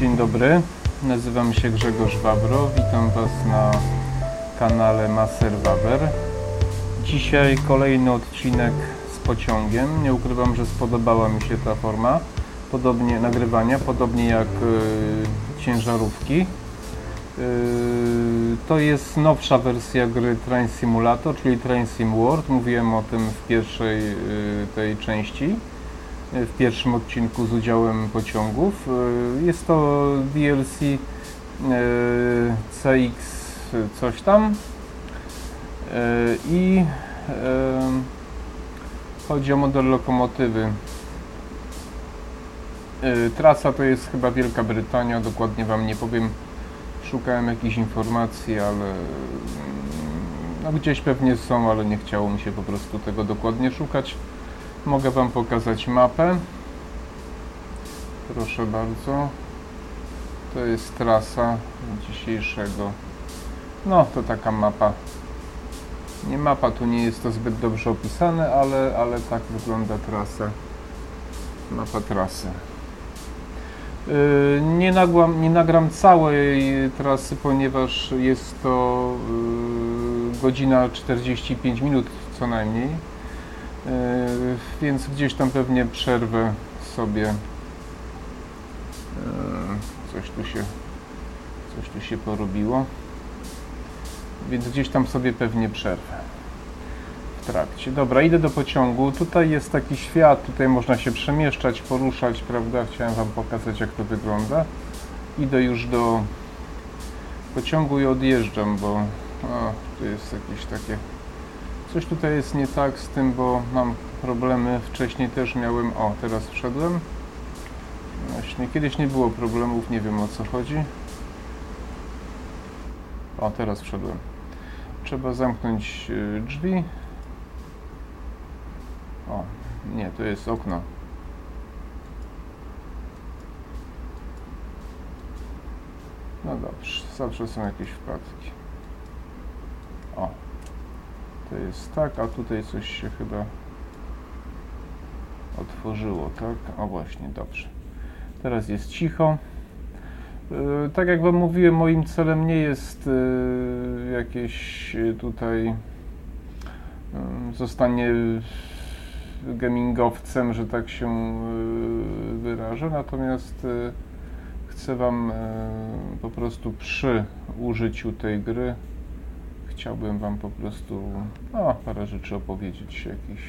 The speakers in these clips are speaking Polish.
Dzień dobry, nazywam się Grzegorz Wawro, witam Was na kanale Maser Wawer. Dzisiaj kolejny odcinek z pociągiem. Nie ukrywam, że spodobała mi się ta forma podobnie nagrywania, podobnie jak y, ciężarówki. Y, to jest nowsza wersja gry Train Simulator, czyli Train Sim World. Mówiłem o tym w pierwszej y, tej części w pierwszym odcinku z udziałem pociągów. Y, Jest to DLC y, CX coś tam Y, i chodzi o model lokomotywy. Trasa to jest chyba Wielka Brytania, dokładnie Wam nie powiem. Szukałem jakichś informacji, ale mm, no gdzieś pewnie są, ale nie chciało mi się po prostu tego dokładnie szukać. Mogę Wam pokazać mapę. Proszę bardzo. To jest trasa dzisiejszego. No, to taka mapa. Nie mapa, tu nie jest to zbyt dobrze opisane, ale, ale tak wygląda trasa. Mapa trasy. Yy, Nie, nagłam, nie nagram całej trasy, ponieważ jest to yy, godzina 45 minut co najmniej. Yy, więc gdzieś tam pewnie przerwę sobie. Yy, Coś tu się, coś tu się porobiło. Więc gdzieś tam sobie pewnie przerwę w trakcie. Dobra, idę do pociągu. Tutaj jest taki świat, tutaj można się przemieszczać, poruszać, prawda? Chciałem Wam pokazać, jak to wygląda. Idę już do pociągu i odjeżdżam, bo o, tu jest jakieś takie Coś tutaj jest nie tak z tym, bo mam problemy. Wcześniej też miałem. O, teraz wszedłem. Właśnie, kiedyś nie było problemów, nie wiem o co chodzi. O, teraz wszedłem. Trzeba zamknąć y, drzwi. O, nie, to jest okno. No dobrze, zawsze są jakieś wpadki. To jest tak, a tutaj coś się chyba otworzyło, tak? O właśnie, dobrze. Teraz jest cicho. Yy, Tak jak Wam mówiłem, moim celem nie jest yy, jakieś yy, tutaj yy, zostanie gamingowcem, że tak się wyrażę, natomiast chcę Wam po prostu przy użyciu tej gry chciałbym Wam po prostu o, parę rzeczy opowiedzieć, jakichś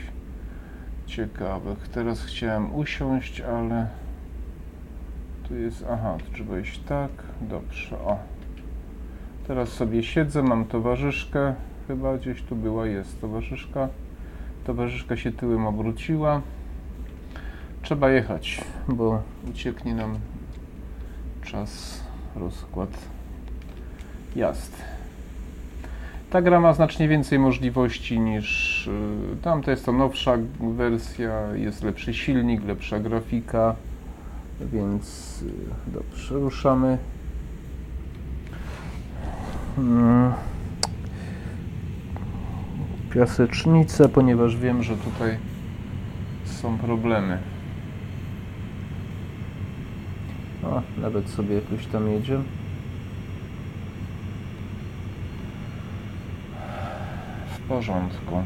ciekawych. Teraz chciałem usiąść, ale tu jest, aha, trzeba iść tak, dobrze, o. Teraz sobie siedzę, mam towarzyszkę, chyba gdzieś tu była, jest towarzyszka. Towarzyszka się tyłem obróciła. Trzeba jechać, bo ucieknie nam czas, rozkład jazd. Ta gra ma znacznie więcej możliwości niż y, tamta. Jest to nowsza wersja, jest lepszy silnik, lepsza grafika, więc y, dobrze, ruszamy. Mm. Piasecznicę, ponieważ wiem, że tutaj są problemy. O, nawet sobie jakoś tam jedzie. W porządku.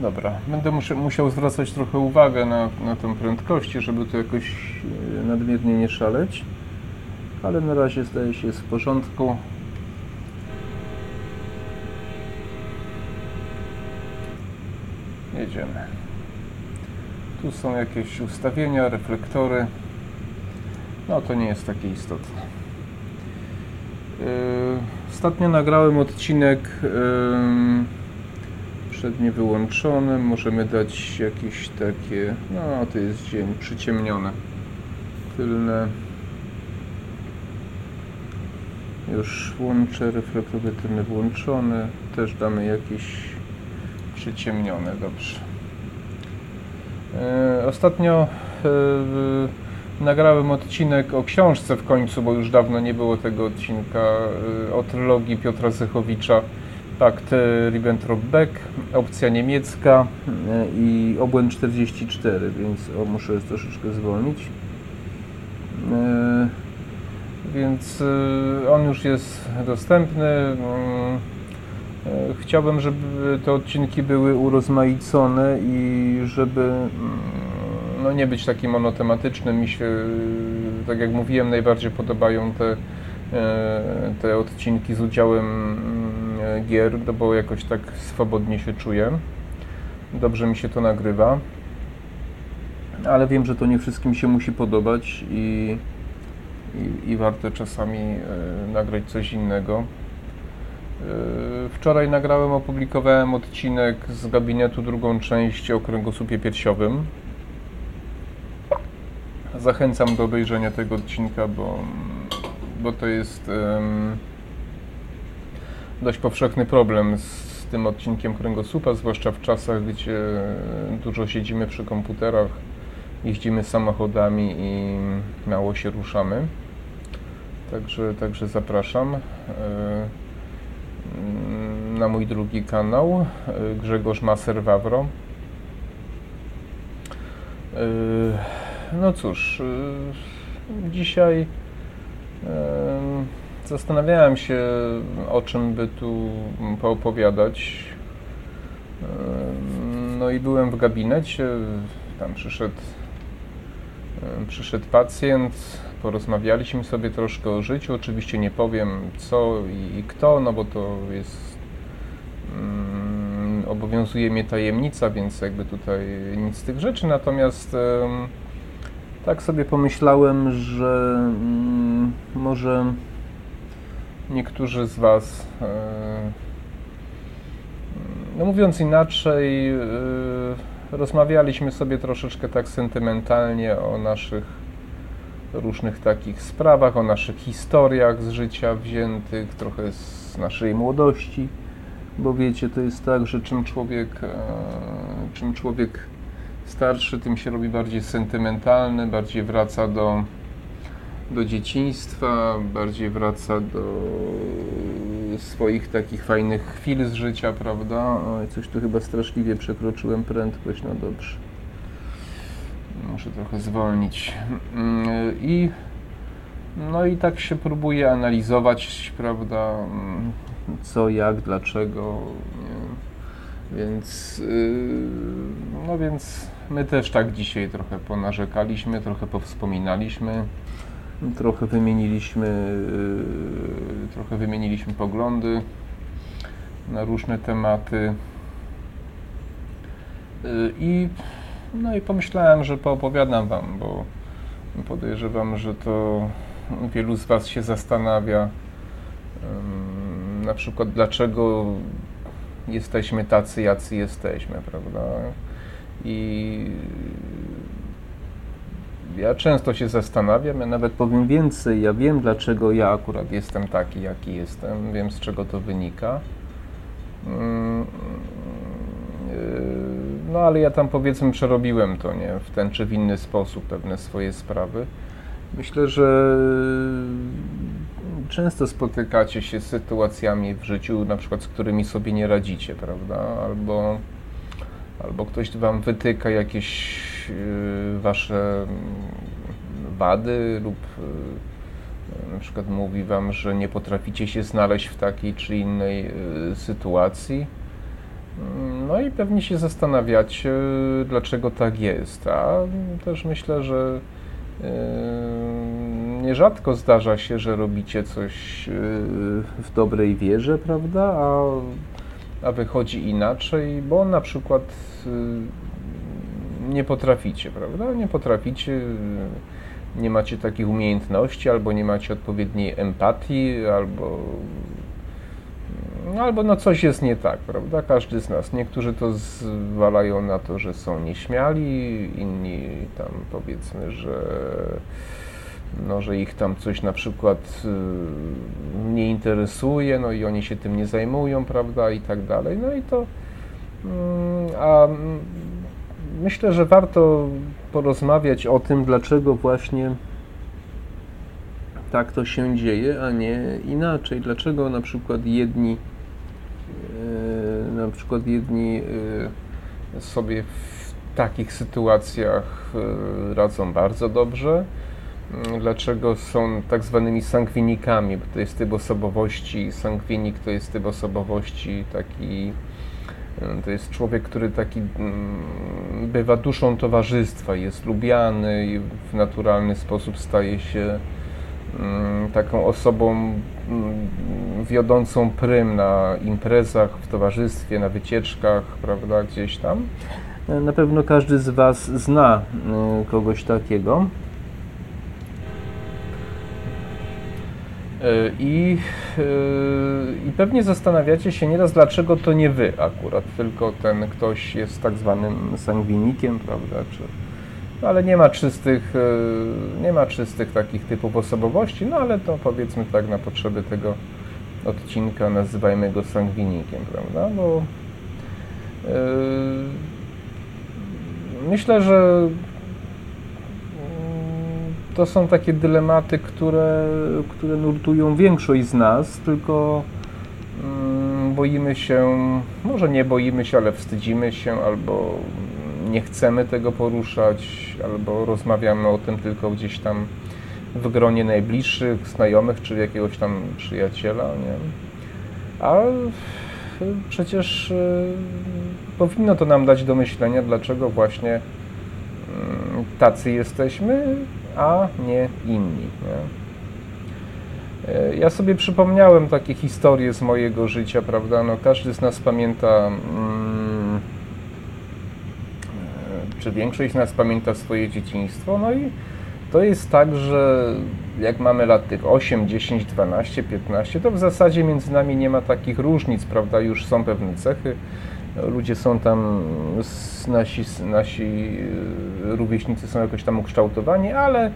Dobra, będę musiał, zwracać trochę uwagę na, na tę prędkość, żeby tu jakoś e, nadmiernie nie szaleć. Ale na razie zdaje się jest w porządku. Jedziemy. Tu są jakieś ustawienia, reflektory. No to nie jest takie istotne. Yy, Ostatnio nagrałem odcinek przednie wyłączone. Możemy dać jakieś takie, no to jest dzień przyciemnione. Tylne. Już włączę reflektory tylne włączone. Też damy jakieś przyciemnione, dobrze. Yy, Ostatnio yy, nagrałem odcinek o książce w końcu, bo już dawno nie było tego odcinka yy, o trylogii Piotra Zechowicza Pakt Ribbentrop-Beck, opcja niemiecka e, i obłęd 44, więc o, muszę troszeczkę zwolnić. Więc on już jest dostępny. Chciałbym, żeby te odcinki były urozmaicone i żeby mm, no, nie być takim monotematycznym. Mi się, tak jak mówiłem, najbardziej podobają te, te odcinki z udziałem mm, gier, no bo jakoś tak swobodnie się czuję. Dobrze mi się to nagrywa ale wiem, że to nie wszystkim się musi podobać i, i, i warto czasami nagrać coś innego. Wczoraj nagrałem, opublikowałem odcinek z gabinetu, drugą część o kręgosłupie piersiowym. Zachęcam do obejrzenia tego odcinka, bo, bo to jest um, dość powszechny problem z tym odcinkiem kręgosłupa, zwłaszcza w czasach, gdzie dużo siedzimy przy komputerach jeździmy samochodami i mało się ruszamy. Także, także zapraszam e, na mój drugi kanał e, Grzegorz Maser Wawro. No cóż, dzisiaj zastanawiałem się o czym by tu poopowiadać. No i byłem w gabinecie, tam przyszedł Przyszedł pacjent, porozmawialiśmy sobie troszkę o życiu. Oczywiście nie powiem co i kto, no bo to jest. Um, obowiązuje mnie tajemnica, więc jakby tutaj nic z tych rzeczy. Natomiast tak sobie pomyślałem, że um, może niektórzy z Was, no mówiąc inaczej, rozmawialiśmy sobie troszeczkę tak sentymentalnie o naszych różnych takich sprawach, o naszych historiach z życia wziętych, trochę z naszej młodości, bo wiecie, to jest tak, że czym człowiek, e, czym człowiek starszy, tym się robi bardziej sentymentalny, bardziej wraca do, do dzieciństwa, bardziej wraca do swoich takich fajnych chwil z życia, prawda? Oj, coś tu chyba straszliwie przekroczyłem prędkość, no dobrze. Muszę trochę zwolnić. Mm, I no i tak się próbuję analizować, prawda? Co, jak, dlaczego. Nie? Więc yy, no więc my też tak dzisiaj trochę ponarzekaliśmy, trochę powspominaliśmy trochę wymieniliśmy, y, trochę wymieniliśmy poglądy na różne tematy y, i no i pomyślałem, że poopowiadam Wam, bo podejrzewam, że to wielu z Was się zastanawia na przykład dlaczego jesteśmy tacy, jacy jesteśmy, prawda? I ja często się zastanawiam, ja nawet powiem więcej, ja wiem dlaczego ja akurat jestem taki, jaki jestem, wiem z czego to wynika. Mm, yy, no ale ja tam powiedzmy przerobiłem to, nie, w ten czy w inny sposób pewne swoje sprawy. Myślę, że często spotykacie się z sytuacjami w życiu, na przykład z którymi sobie nie radzicie, prawda? Albo, albo ktoś wam wytyka jakieś Y, wasze mm, wady lub y, na przykład mówi wam, że nie potraficie się znaleźć w takiej czy innej y, sytuacji. Mm, no i pewnie się zastanawiacie, dlaczego tak jest. A też myślę, że nierzadko zdarza się, że robicie coś w dobrej wierze, prawda? A, a wychodzi inaczej, bo na przykład nie potraficie, prawda? Nie potraficie, nie macie takich umiejętności, albo nie macie odpowiedniej empatii, albo no, albo no coś jest nie tak, prawda? Każdy z nas. Niektórzy to zwalają na to, że są nieśmiali, inni tam powiedzmy, że no, że ich tam coś na przykład y, nie interesuje, no i oni się tym nie zajmują, prawda, i tak dalej. No i to, mm, a myślę, że warto porozmawiać o tym, dlaczego właśnie tak to się dzieje, a nie inaczej. Dlaczego na przykład jedni na przykład jedni y, sobie w takich sytuacjach y, radzą bardzo dobrze, mm, dlaczego są tak zwanymi sangwinikami, bo to jest typ osobowości, sangwinik to jest typ osobowości taki to jest człowiek, który taki mm, bywa duszą towarzystwa, jest lubiany i w naturalny sposób staje się mm, taką osobą mm, wiodącą prym na imprezach, w towarzystwie, na wycieczkach, prawda, gdzieś tam. Na pewno każdy z Was zna kogoś takiego. I, e, I pewnie zastanawiacie się nieraz, dlaczego to nie wy akurat, tylko ten ktoś jest tak zwanym sangwinikiem, prawda? Czy, no ale nie ma czystych, e, nie ma czystych takich typów osobowości, no ale to powiedzmy tak na potrzeby tego odcinka nazywajmy go sangwinikiem, prawda? Bo yy, myślę, że to są takie dylematy, które, które nurtują większość z nas, tylko mm, boimy się, może nie boimy się, ale wstydzimy się, albo nie chcemy tego poruszać, albo rozmawiamy o tym tylko gdzieś tam w gronie najbliższych, znajomych, czy jakiegoś tam przyjaciela, nie? A przecież y, powinno to nam dać do myślenia, dlaczego właśnie mm, tacy jesteśmy, a nie inni. Nie? E, ja sobie przypomniałem takie historie z mojego życia, prawda? No, każdy z nas pamięta, mm, e, czy większość z nas pamięta swoje dzieciństwo, no i to jest tak, że jak mamy lat tych 8, 10, 12, 15, to w zasadzie między nami nie ma takich różnic, prawda? Już są pewne cechy. Ludzie są tam, nasi, nasi e, rówieśnicy są jakoś tam ukształtowani, ale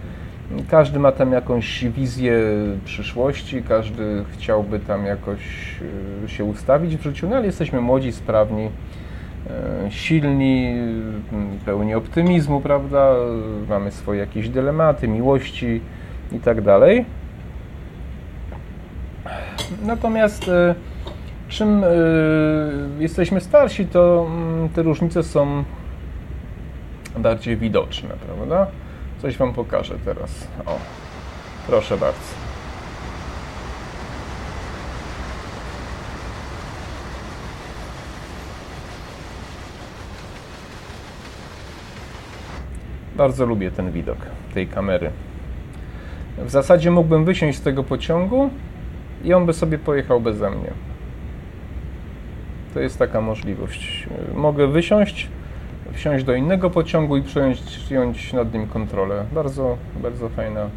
każdy ma tam jakąś wizję przyszłości, każdy chciałby tam jakoś e, się ustawić w życiu, no ale jesteśmy młodzi, sprawni, e, silni, pełni optymizmu, prawda? Mamy swoje jakieś dylematy, miłości i tak dalej. Natomiast czym jesteśmy starsi, to mm, te różnice są bardziej widoczne, prawda? Coś Wam pokażę teraz. O, proszę bardzo. Bardzo lubię ten widok tej kamery. W zasadzie mógłbym wysiąść z tego pociągu i on by sobie pojechał beze mnie. To jest taka możliwość. Mogę wysiąść, wsiąść do innego pociągu i przejąć nad nim kontrolę. Bardzo, bardzo fajna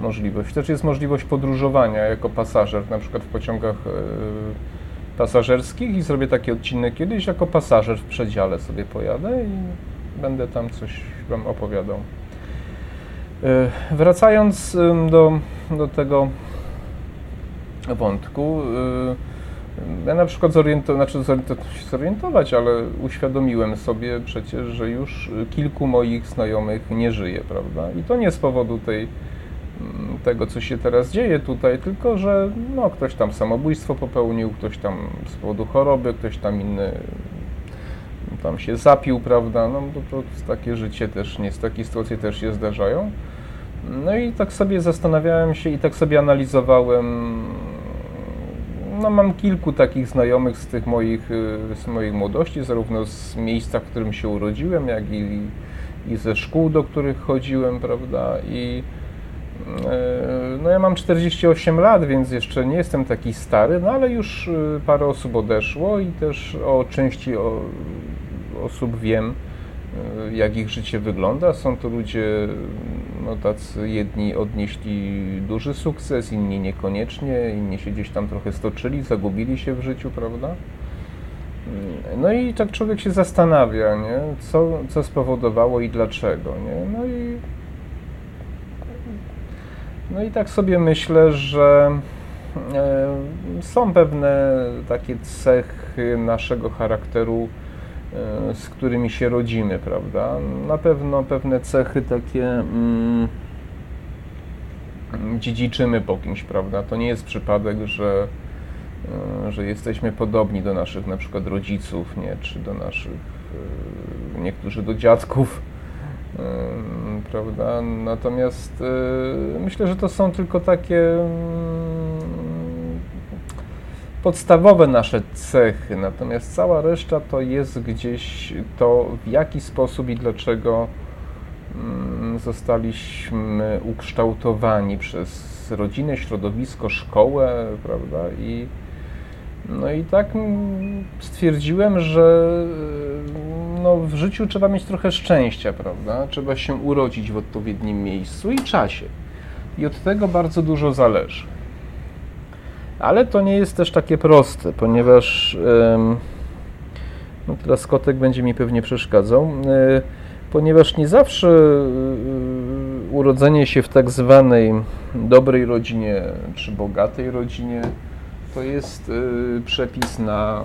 możliwość. Też jest możliwość podróżowania jako pasażer, na przykład w pociągach e, pasażerskich i zrobię taki odcinek kiedyś, jako pasażer w przedziale sobie pojadę i będę tam coś Wam opowiadał. E, wracając do, do tego wątku, e, ja na przykład zorientować, znaczy zorientować, ale uświadomiłem sobie przecież, że już kilku moich znajomych nie żyje, prawda? I to nie z powodu tej, mm, tego, co się teraz dzieje tutaj, tylko że no, ktoś tam samobójstwo popełnił, ktoś tam z powodu choroby, ktoś tam inny tam się zapił, prawda? No to, to takie życie też, nie, takie sytuacje też się zdarzają. No i tak sobie zastanawiałem się i tak sobie analizowałem no, mam kilku takich znajomych z tych moich, y, z mojej młodości, zarówno z miejsca, w którym się urodziłem, jak i, i ze szkół, do których chodziłem, prawda, i y, no ja mam 48 lat, więc jeszcze nie jestem taki stary, no ale już y, parę osób odeszło i też o części osób wiem, jak ich życie wygląda. Są to ludzie no tacy jedni odnieśli duży sukces, inni niekoniecznie, inni się gdzieś tam trochę stoczyli, zagubili się w życiu, prawda? No i tak człowiek się zastanawia, nie? Co, co spowodowało i dlaczego, nie? No i, no i tak sobie myślę, że e, są pewne takie cechy naszego charakteru, z którymi się rodzimy, prawda? Na pewno pewne cechy takie mm, dziedziczymy po kimś, prawda? To nie jest przypadek, że e, że jesteśmy podobni do naszych na przykład rodziców, nie, czy do naszych, e, niektórzy do dziadków, e, prawda? Natomiast myślę, że to są tylko takie mm, podstawowe nasze cechy, natomiast cała reszta to jest gdzieś to, w jaki sposób i dlaczego mm, zostaliśmy ukształtowani przez rodzinę, środowisko, szkołę, prawda? I, no i tak stwierdziłem, że no, w życiu trzeba mieć trochę szczęścia, prawda? Trzeba się urodzić w odpowiednim miejscu i czasie. I od tego bardzo dużo zależy. Ale to nie jest też takie proste, ponieważ no teraz kotek będzie mi pewnie przeszkadzał, e, ponieważ nie zawsze e, urodzenie się w tak zwanej dobrej rodzinie czy bogatej rodzinie to jest e, przepis na,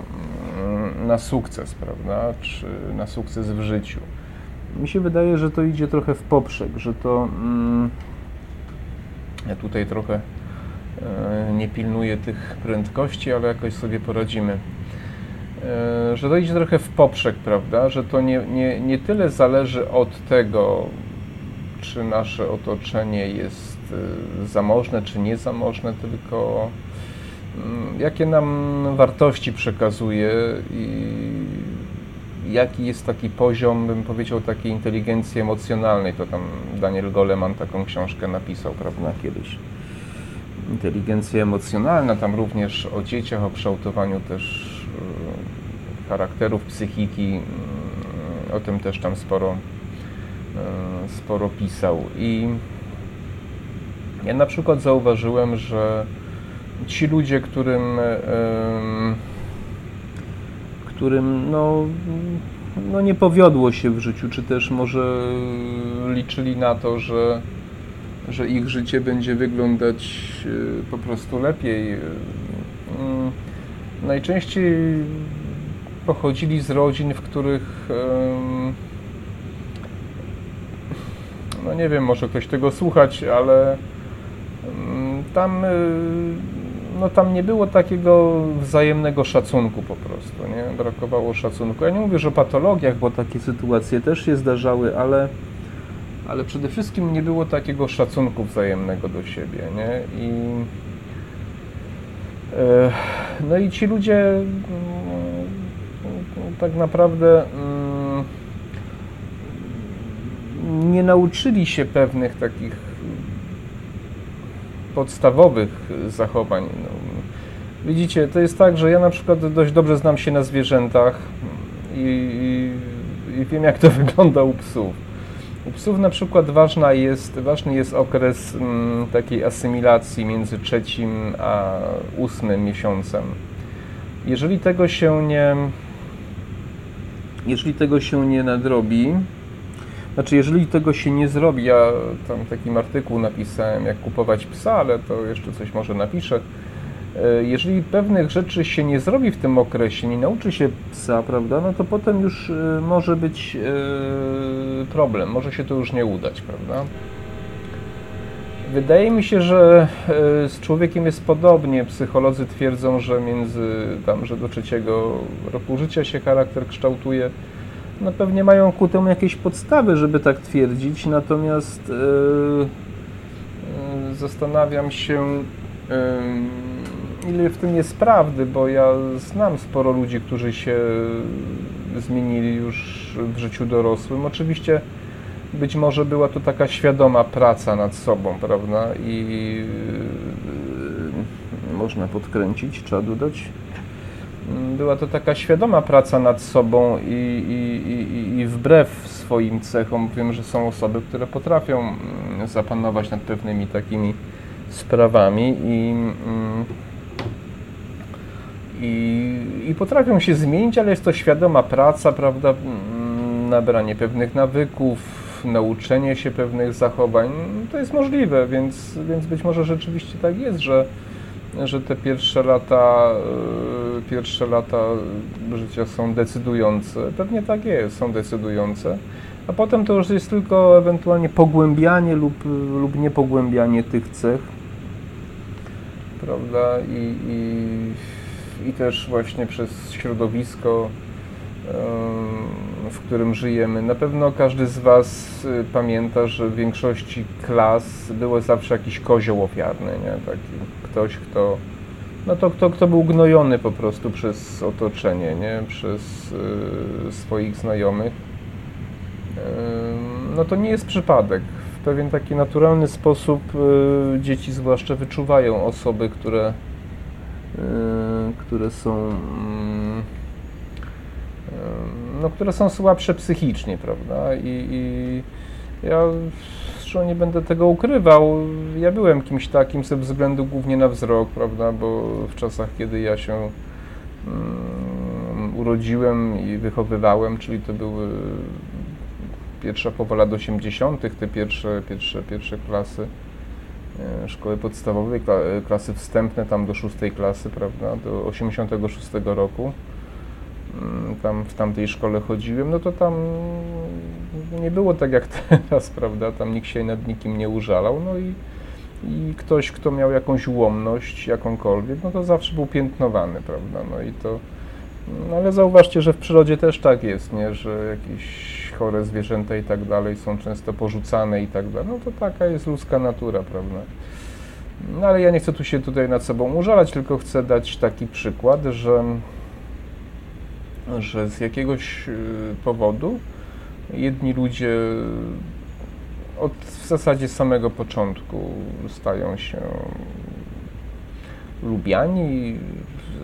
mm, na sukces, prawda, czy na sukces w życiu. Mi się wydaje, że to idzie trochę w poprzek, że to. Mm, ja tutaj trochę nie pilnuje tych prędkości, ale jakoś sobie poradzimy. E, że to idzie trochę w poprzek, prawda? Że to nie, nie, nie tyle zależy od tego, czy nasze otoczenie jest e, zamożne, czy niezamożne, tylko mm, jakie nam wartości przekazuje i jaki jest taki poziom, bym powiedział, takiej inteligencji emocjonalnej. To tam Daniel Goleman taką książkę napisał, prawda, kiedyś inteligencja emocjonalna, tam również o dzieciach, o kształtowaniu też e, charakterów, psychiki, mm, o tym też tam sporo, e, sporo pisał. I ja na przykład zauważyłem, że ci ludzie, którym, e, którym no, no nie powiodło się w życiu, czy też może liczyli na to, że że ich życie będzie wyglądać e, po prostu lepiej. E, mm, najczęściej pochodzili z rodzin, w których no nie wiem, może ktoś tego słuchać, ale mm, tam, e, no tam nie było takiego wzajemnego szacunku po prostu, nie? Brakowało szacunku. Ja nie mówię, że o patologiach, bo takie sytuacje też się zdarzały, ale ale przede wszystkim nie było takiego szacunku wzajemnego do siebie, nie? I e, no i ci ludzie mm, tak naprawdę mm, nie nauczyli się pewnych takich podstawowych zachowań. No, widzicie, to jest tak, że ja na przykład dość dobrze znam się na zwierzętach i, i, i wiem, jak to wygląda u psów u psów na przykład ważna jest, ważny jest okres m, mm, takiej asymilacji między trzecim a ósmym miesiącem. Jeżeli tego się nie, jeżeli tego się nie nadrobi, znaczy jeżeli tego się nie zrobi, ja tam takim artykuł napisałem, jak kupować psa, ale to jeszcze coś może napiszę, jeżeli pewnych rzeczy się nie zrobi w tym okresie, nie nauczy się psa, prawda, no to potem już e, może być e, problem, może się to już nie udać, prawda. Wydaje mi się, że z człowiekiem jest podobnie. Psycholodzy twierdzą, że między tam, że do trzeciego roku życia się charakter kształtuje. No pewnie mają ku temu jakieś podstawy, żeby tak twierdzić, natomiast yy, zastanawiam się, yy, ile w tym jest prawdy, bo ja znam sporo ludzi, którzy się zmienili już w życiu dorosłym. Oczywiście być może była to taka świadoma praca nad sobą, prawda? I yy, można podkręcić, trzeba dodać. Była to taka świadoma praca nad sobą i, i, i, i wbrew swoim cechom wiem, że są osoby, które potrafią mm, zapanować nad pewnymi takimi sprawami i mm, i, i potrafią się zmienić, ale jest to świadoma praca, prawda, mm, nabranie pewnych nawyków, nauczenie się pewnych zachowań, to jest możliwe, więc, więc być może rzeczywiście tak jest, że, że te pierwsze lata, e, pierwsze lata życia są decydujące. Pewnie tak jest, są decydujące. A potem to już jest tylko ewentualnie pogłębianie lub, lub niepogłębianie tych cech, prawda? I, i i też właśnie przez środowisko, w którym żyjemy. Na pewno każdy z Was y, pamięta, że w większości klas było zawsze jakiś kozioł ofiarny, nie? Taki ktoś, kto no to kto, kto był gnojony po prostu przez otoczenie, nie? przez y, swoich znajomych. No to nie jest przypadek. W pewien taki naturalny sposób y, dzieci zwłaszcza wyczuwają osoby, które, które są mm, no, które są słabsze psychicznie, prawda? I, i ja zresztą nie będę tego ukrywał. Ja byłem kimś takim ze względu głównie na wzrok, prawda? Bo w czasach, kiedy ja się um, urodziłem i wychowywałem, czyli to były pierwsza połowa lat 80., te pierwsze, pierwsze, pierwsze klasy szkoły podstawowej, klasy wstępne tam do szóstej klasy, prawda, do 86 roku. Mm, tam w tamtej szkole chodziłem, no to tam nie było tak jak teraz, prawda? Tam nikt się nad nikim nie użalał, no i, i ktoś, kto miał jakąś ułomność, jakąkolwiek, no to zawsze był piętnowany, prawda? No i to, no ale zauważcie, że w przyrodzie też tak jest, nie? Że jakieś chore zwierzęta i tak dalej są często porzucane i tak dalej. No to taka jest ludzka natura, prawda? No ale ja nie chcę tu się tutaj nad sobą użalać, tylko chcę dać taki przykład, że że z jakiegoś y, powodu jedni ludzie od w zasadzie samego początku stają się lubiani,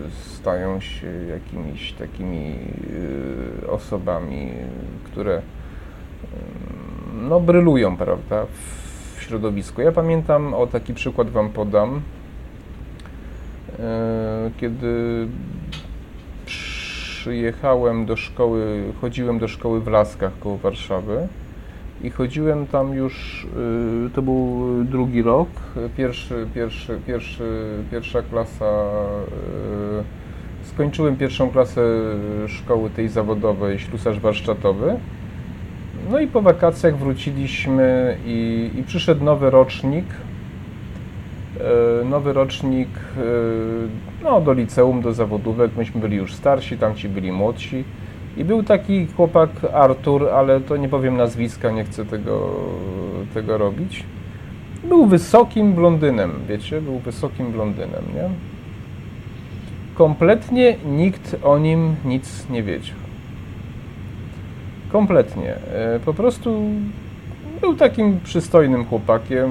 stają się jakimiś takimi y, osobami, które y, no, brylują, prawda, w środowisku. Ja pamiętam, o taki przykład Wam podam, kiedy przyjechałem do szkoły, chodziłem do szkoły w Laskach koło Warszawy i chodziłem tam już, y, to był drugi rok, pierwszy, pierwszy, pierwszy, pierwsza klasa, y, skończyłem pierwszą klasę szkoły tej zawodowej, ślusarz warsztatowy. No i po wakacjach wróciliśmy i, i przyszedł nowy rocznik, E, nowy rocznik no, do liceum, do zawodówek. Myśmy byli już starsi, tamci byli młodsi. I był taki chłopak Artur, ale to nie powiem nazwiska, nie chcę tego, tego robić. Był wysokim blondynem, wiecie, był wysokim blondynem, nie? Kompletnie nikt o nim nic nie wiedział. Kompletnie. E, po prostu był takim przystojnym chłopakiem,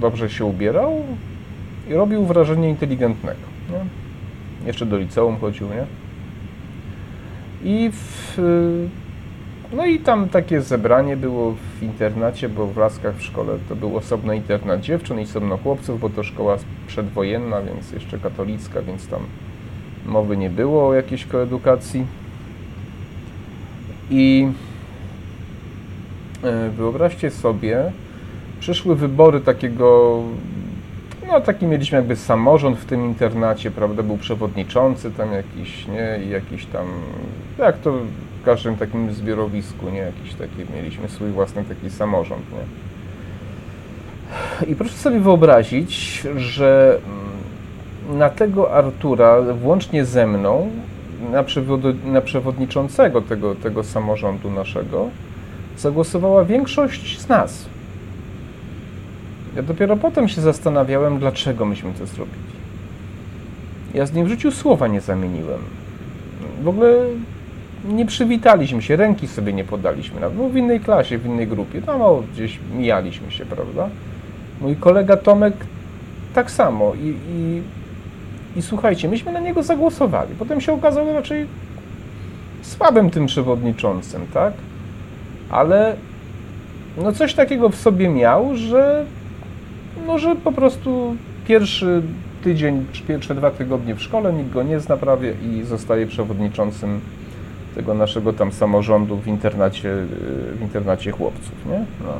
dobrze się ubierał i robił wrażenie inteligentnego. Nie? Jeszcze do liceum chodził, nie? I w, no i tam takie zebranie było w internacie, bo w Laskach w szkole to był osobny internat dziewcząt i osobno chłopców, bo to szkoła przedwojenna, więc jeszcze katolicka, więc tam mowy nie było o jakiejś koedukacji. I e, wyobraźcie sobie, przyszły wybory takiego, no taki mieliśmy jakby samorząd w tym internacie, prawda, był przewodniczący tam jakiś, nie, i jakiś tam, jak to w każdym takim zbiorowisku, nie, jakiś taki, mieliśmy swój własny taki samorząd, nie. I proszę sobie wyobrazić, że na tego Artura, włącznie ze mną, na, na przewodniczącego tego, tego samorządu naszego, zagłosowała większość z nas. Ja dopiero potem się zastanawiałem, dlaczego myśmy to zrobili. Ja z nim w życiu słowa nie zamieniłem. W ogóle nie przywitaliśmy się, ręki sobie nie podaliśmy. Nawet był w innej klasie, w innej grupie. Tam o, gdzieś mijaliśmy się, prawda? Mój kolega Tomek tak samo. I, i, I słuchajcie, myśmy na niego zagłosowali. Potem się okazało raczej słabym tym przewodniczącym, tak? Ale no coś takiego w sobie miał, że no, że po prostu pierwszy tydzień, czy pierwsze dwa tygodnie w szkole, nikt go nie zna prawie i zostaje przewodniczącym tego naszego tam samorządu w internacie, w internacie chłopców, nie? No.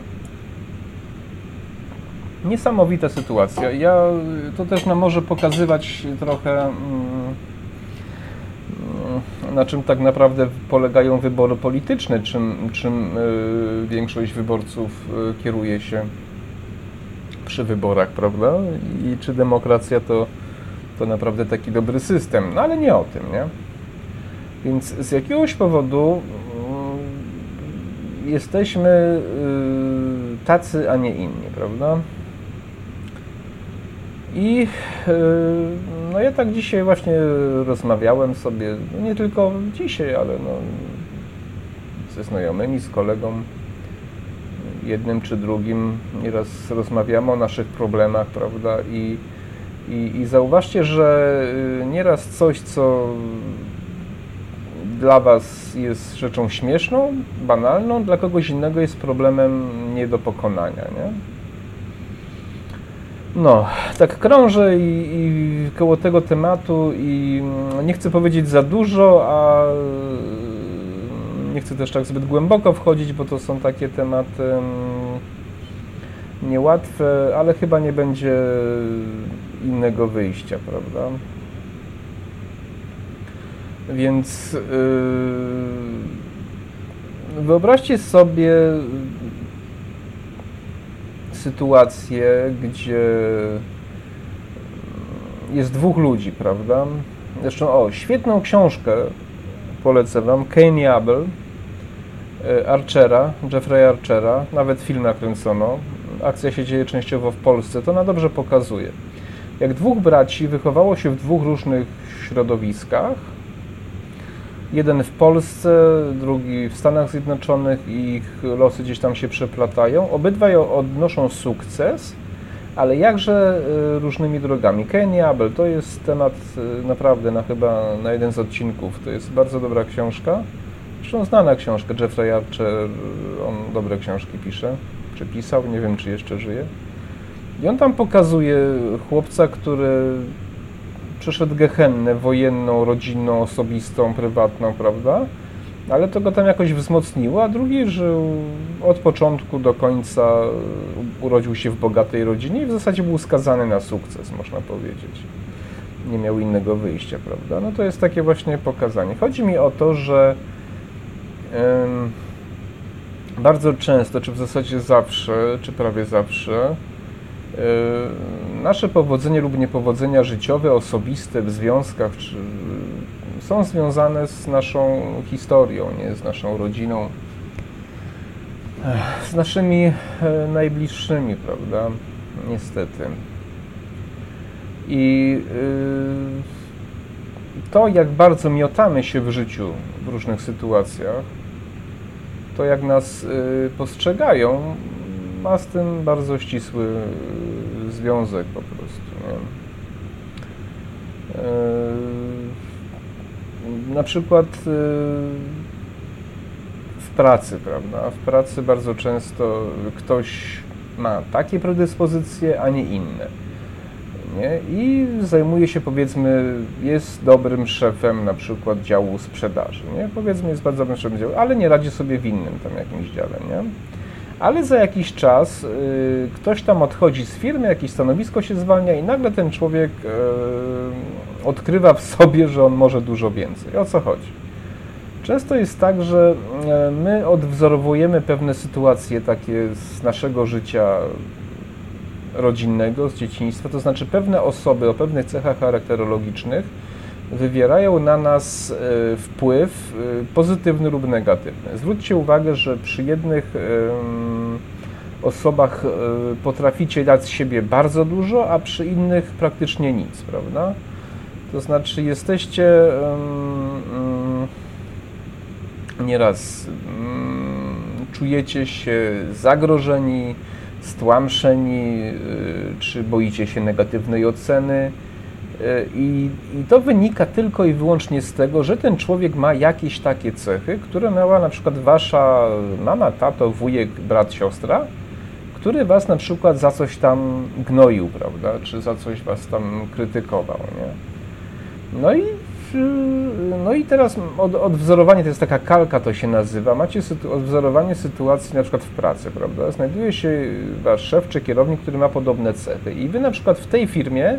Niesamowita sytuacja. Ja, to też nam może pokazywać trochę, mm, mm, na czym tak naprawdę polegają wybory polityczne, czym, czym y, większość wyborców y, kieruje się przy wyborach, prawda? I czy demokracja to, to naprawdę taki dobry system, no ale nie o tym, nie? Więc z jakiegoś powodu mm, jesteśmy y, tacy, a nie inni, prawda? I y, no ja tak dzisiaj właśnie rozmawiałem sobie, no nie tylko dzisiaj, ale no, ze znajomymi, z kolegą, jednym czy drugim, nieraz rozmawiamy o naszych problemach, prawda? I, i, i zauważcie, że y, nieraz coś, co dla Was jest rzeczą śmieszną, banalną, dla kogoś innego jest problemem nie do pokonania, nie? No, tak krążę i, i koło tego tematu i mm, nie chcę powiedzieć za dużo, a nie chcę też tak zbyt głęboko wchodzić, bo to są takie tematy mm, niełatwe, ale chyba nie będzie innego wyjścia, prawda? Więc yy, wyobraźcie sobie sytuację, gdzie jest dwóch ludzi, prawda? Zresztą, o, świetną książkę polecę Wam, Kane Abel, Archera, Jeffrey Archera, nawet film nakręcono. Akcja się dzieje częściowo w Polsce, to ona dobrze pokazuje. Jak dwóch braci wychowało się w dwóch różnych środowiskach, jeden w Polsce, drugi w Stanach Zjednoczonych i ich losy gdzieś tam się przeplatają. Obydwaj odnoszą sukces, ale jakże y, różnymi drogami. Ken i Abel to jest temat y, naprawdę na chyba na jeden z odcinków. To jest bardzo dobra książka. Zresztą znana książka, Jeffrey Archer, on dobre książki pisze, czy pisał, nie wiem czy jeszcze żyje. I on tam pokazuje chłopca, który przeszedł gehennę wojenną, rodzinną, osobistą, prywatną, prawda? Ale to go tam jakoś wzmocniło, a drugi żył od początku do końca, urodził się w bogatej rodzinie i w zasadzie był skazany na sukces, można powiedzieć. Nie miał innego wyjścia, prawda? No to jest takie właśnie pokazanie. Chodzi mi o to, że bardzo często, czy w zasadzie zawsze, czy prawie zawsze, E, nasze powodzenie lub niepowodzenia życiowe, osobiste w związkach czy, są związane z naszą historią, nie z naszą rodziną, z naszymi e, najbliższymi, prawda? Niestety. I e, to, jak bardzo miotamy się w życiu w różnych sytuacjach, to jak nas postrzegają, ma z tym bardzo ścisły e, związek po prostu. Nie? E, na przykład w pracy, prawda? W pracy bardzo często ktoś ma takie predyspozycje, a nie inne. Nie? I zajmuje się, powiedzmy, jest dobrym szefem na przykład działu sprzedaży, nie? Powiedzmy, jest bardzo dobrym szefem działu, ale nie radzi sobie w innym tam jakimś dziale, nie? ale za jakiś czas y, ktoś tam odchodzi z firmy, jakieś stanowisko się zwalnia i nagle ten człowiek y, odkrywa w sobie, że on może dużo więcej. O co chodzi? Często jest tak, że y, my odwzorowujemy pewne sytuacje takie z naszego życia rodzinnego, z dzieciństwa, to znaczy pewne osoby o pewnych cechach charakterologicznych, wywierają na nas e, wpływ e, pozytywny lub negatywny. Zwróćcie uwagę, że przy jednych osobach e, potraficie dać z siebie bardzo dużo, a przy innych praktycznie nic, prawda? To znaczy jesteście nieraz czujecie się zagrożeni, stłamszeni, czy boicie się negatywnej oceny, E, I, I, to wynika tylko i wyłącznie z tego, że ten człowiek ma jakieś takie cechy, które miała na przykład wasza mama, tato, wujek, brat, siostra, który was na przykład za coś tam gnoił, prawda, czy za coś was tam krytykował, nie? No i, no i teraz od, odwzorowanie, to jest taka kalka, to się nazywa, macie sytu, odwzorowanie sytuacji na przykład w pracy, prawda, znajduje się wasz szef czy kierownik, który ma podobne cechy. I wy na przykład w tej firmie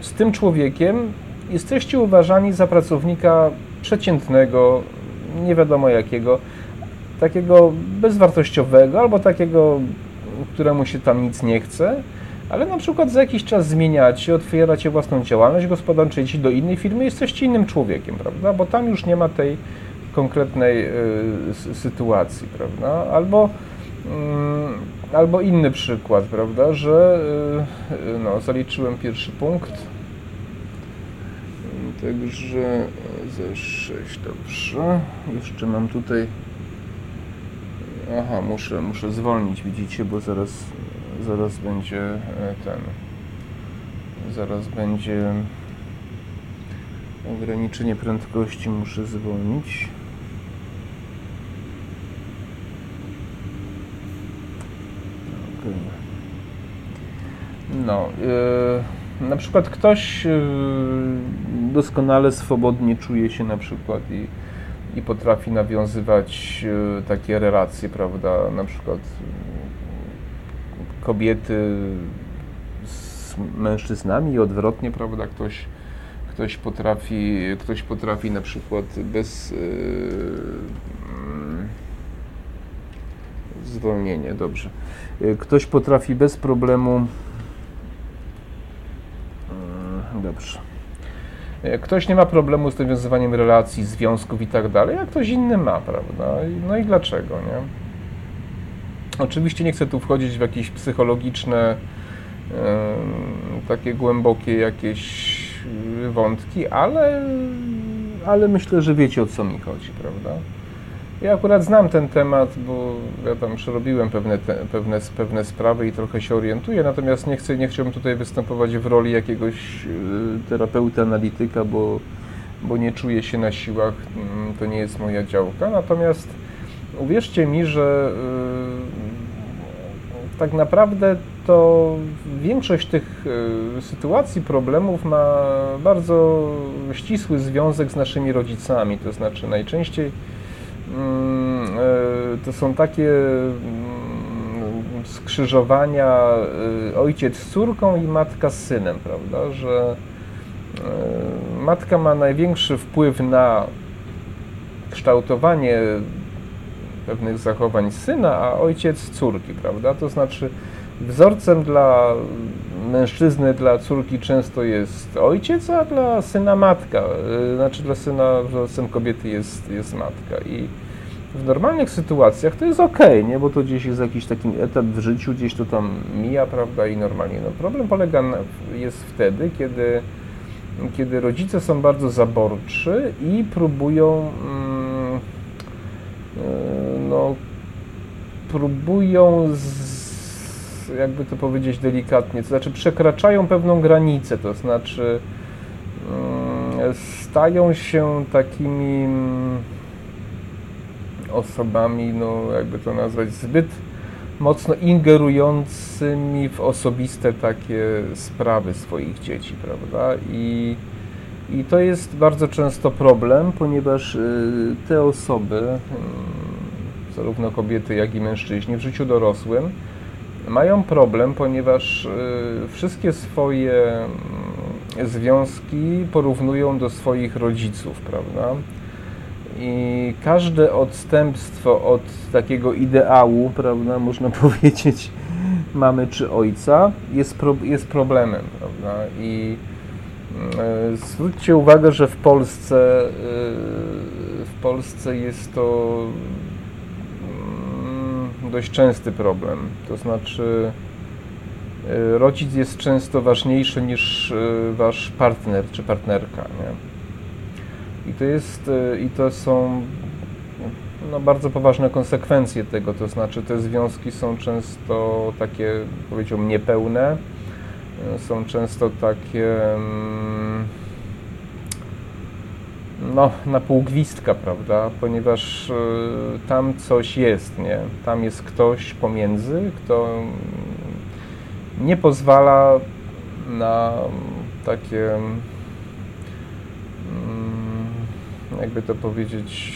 z tym człowiekiem jesteście uważani za pracownika przeciętnego, nie wiadomo jakiego, takiego bezwartościowego albo takiego, któremu się tam nic nie chce, ale na przykład za jakiś czas zmieniacie, otwieracie własną działalność gospodarczą, idziecie do innej firmy, jesteście innym człowiekiem, prawda? Bo tam już nie ma tej konkretnej y, sytuacji, prawda? Albo, y, albo inny przykład, prawda, że y, no, zaliczyłem pierwszy punkt. Także ze 6, dobrze. Jeszcze mam tutaj. Aha, muszę, muszę zwolnić, widzicie, bo zaraz, zaraz będzie e, ten. Zaraz będzie ograniczenie prędkości, muszę zwolnić. No, yy, na przykład ktoś yy, doskonale swobodnie czuje się na przykład i, i potrafi nawiązywać takie relacje, prawda, na przykład kobiety z mężczyznami i odwrotnie, prawda, ktoś, ktoś potrafi, ktoś potrafi na przykład bez zwolnienie, dobrze. Ktoś potrafi bez problemu Dobrze. E, ktoś nie ma problemu z nawiązywaniem relacji, związków i tak dalej, a ktoś inny ma, prawda? No i dlaczego, nie? Oczywiście nie chcę tu wchodzić w jakieś psychologiczne, takie głębokie jakieś wątki, ale, ale myślę, że wiecie o co mi chodzi, prawda? Ja akurat znam ten temat, bo ja tam przerobiłem pewne, te, pewne, pewne sprawy i trochę się orientuję, natomiast nie, chcę, nie chciałbym tutaj występować w roli jakiegoś y, terapeuty, analityka, bo, bo nie czuję się na siłach, mm, to nie jest moja działka. Natomiast uwierzcie mi, że y, tak naprawdę to większość tych y, sytuacji, problemów ma bardzo ścisły związek z naszymi rodzicami, to znaczy najczęściej Mm, e, to są takie mm, skrzyżowania e, ojciec z córką i matka z synem, prawda, że e, matka ma największy wpływ na kształtowanie pewnych zachowań syna, a ojciec córki, prawda? To znaczy wzorcem dla mężczyzny, dla córki często jest ojciec, a dla syna matka. Znaczy dla syna wzorcem kobiety jest, jest matka. I w normalnych sytuacjach to jest ok, nie? bo to gdzieś jest jakiś taki etap w życiu, gdzieś to tam mija, prawda, i normalnie. No, problem polega na, jest wtedy, kiedy, kiedy rodzice są bardzo zaborczy i próbują mm, e, no, próbują z, jakby to powiedzieć delikatnie, to znaczy przekraczają pewną granicę, to znaczy mm, stają się takimi mm, osobami, no jakby to nazwać, zbyt mocno ingerującymi w osobiste takie sprawy swoich dzieci, prawda? I, i to jest bardzo często problem, ponieważ y, te osoby, mm, zarówno kobiety, jak i mężczyźni w życiu dorosłym, mają problem, ponieważ y, wszystkie swoje mm, związki porównują do swoich rodziców, prawda? I każde odstępstwo od takiego ideału, prawda, można powiedzieć, mamy czy ojca, jest, pro, jest problemem, prawda? I y, zwróćcie uwagę, że w Polsce, y, w Polsce jest to dość częsty problem. To znaczy, rodzic jest często ważniejszy niż wasz partner czy partnerka. Nie? I to jest, e, i to są no, bardzo poważne konsekwencje tego, to znaczy te związki są często takie, powiedziałbym, niepełne, są często takie mm, no, na pół gwizdka, prawda, ponieważ y, tam coś jest, nie? Tam jest ktoś pomiędzy, kto nie pozwala na takie jakby to powiedzieć,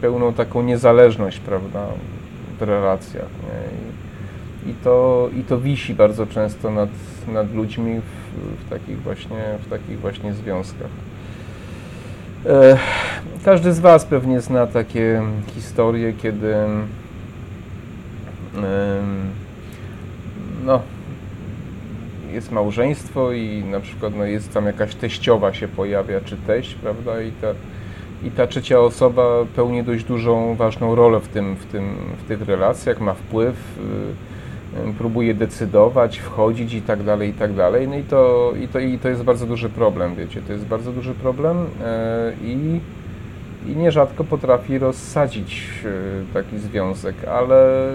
pełną taką niezależność, prawda, w relacjach. I, I, to, I to wisi bardzo często nad, nad ludźmi w, w takich właśnie, w takich właśnie związkach. E, każdy z Was pewnie zna takie historie, kiedy no, jest małżeństwo i na przykład no, jest tam jakaś teściowa się pojawia, czy teść, prawda, i ta, i ta trzecia osoba pełni dość dużą, ważną rolę w, tym, w, tym, w tych relacjach, ma wpływ, y, próbuje decydować, wchodzić i tak dalej, i tak dalej. No i to, i to, i to jest bardzo duży problem, wiecie, to jest bardzo duży problem i i nierzadko potrafi rozsadzić e, taki związek, ale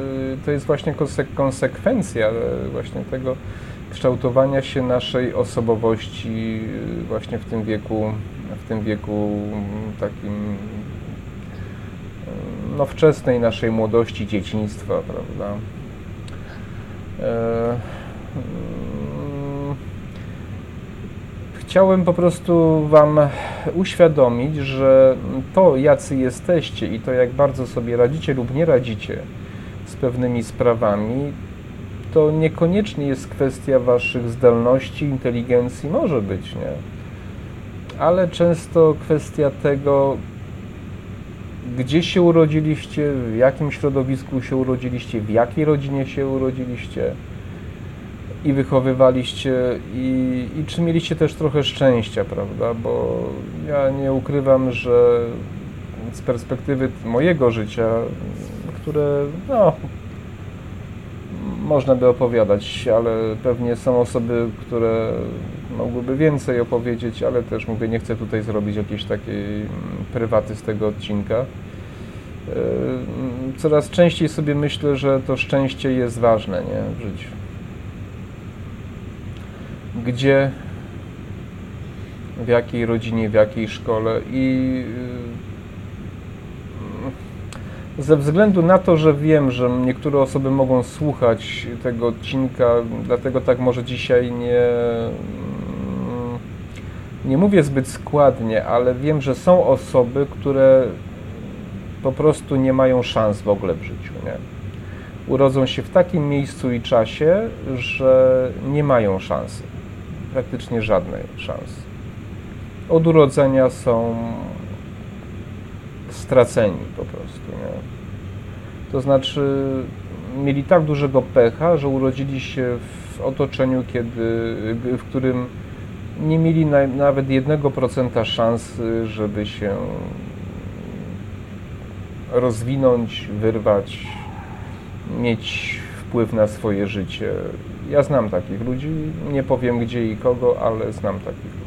to jest właśnie konsekwencja e, właśnie tego kształtowania się naszej osobowości e, właśnie w tym wieku, w tym wieku takim no, wczesnej naszej młodości, dzieciństwa, prawda. Chciałem po prostu Wam uświadomić, że to, jacy jesteście i to, jak bardzo sobie radzicie lub nie radzicie z pewnymi sprawami, to niekoniecznie jest kwestia Waszych zdolności, inteligencji, może być, nie? Ale często kwestia tego, gdzie się urodziliście, w jakim środowisku się urodziliście, w jakiej rodzinie się urodziliście i wychowywaliście i, i czy mieliście też trochę szczęścia, prawda? Bo ja nie ukrywam, że z perspektywy mojego życia, które no, można by opowiadać, ale pewnie są osoby, które mogłyby więcej opowiedzieć, ale też mówię, nie chcę tutaj zrobić jakiejś takiej prywaty z tego odcinka. E, coraz częściej sobie myślę, że to szczęście jest ważne nie, w życiu gdzie, w jakiej rodzinie, w jakiej szkole i y, ze względu na to, że wiem, że niektóre osoby mogą słuchać tego odcinka, dlatego tak może dzisiaj nie, nie mówię zbyt składnie, ale wiem, że są osoby, które po prostu nie mają szans w ogóle w życiu. Nie? Urodzą się w takim miejscu i czasie, że nie mają szansy praktycznie żadnej szans. Od urodzenia są straceni po prostu. Nie? To znaczy, mieli tak dużego pecha, że urodzili się w otoczeniu, kiedy, w którym nie mieli na, nawet 1% szans, żeby się rozwinąć, wyrwać, mieć wpływ na swoje życie. Ja znam takich ludzi, nie powiem gdzie i kogo, ale znam takich ludzi.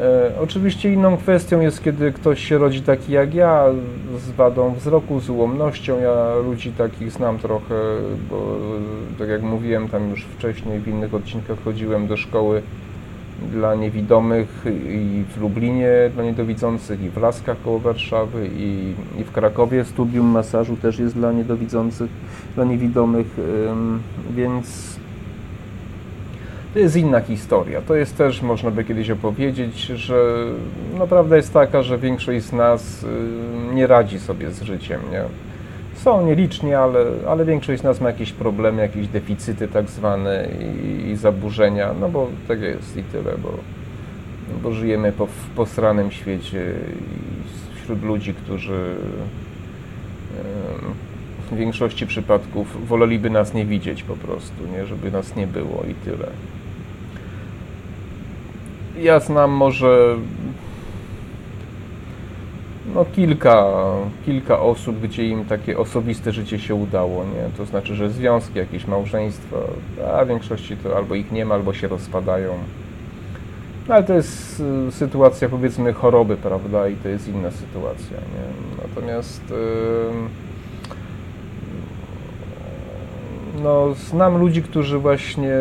E, oczywiście inną kwestią jest, kiedy ktoś się rodzi taki jak ja, z wadą wzroku, z ułomnością. Ja ludzi takich znam trochę, bo tak jak mówiłem tam już wcześniej w innych odcinkach chodziłem do szkoły dla niewidomych i w Lublinie dla niedowidzących, i w Laskach koło Warszawy, i, i w Krakowie studium masażu też jest dla niedowidzących, dla niewidomych, więc to jest inna historia. To jest też, można by kiedyś opowiedzieć, że no, prawda jest taka, że większość z nas nie radzi sobie z życiem, nie? Są nieliczni, ale, ale większość z nas ma jakieś problemy, jakieś deficyty tak zwane i, i zaburzenia, no bo tak jest i tyle, bo, bo żyjemy po, w posranym świecie i wśród ludzi, którzy w większości przypadków woleliby nas nie widzieć po prostu, nie? żeby nas nie było i tyle. Ja znam może no kilka, kilka osób, gdzie im takie osobiste życie się udało, nie? To znaczy, że związki, jakieś małżeństwa, a w większości to albo ich nie ma, albo się rozpadają. No ale to jest y, sytuacja powiedzmy choroby, prawda? I to jest inna sytuacja, nie? Natomiast y, no, znam ludzi, którzy właśnie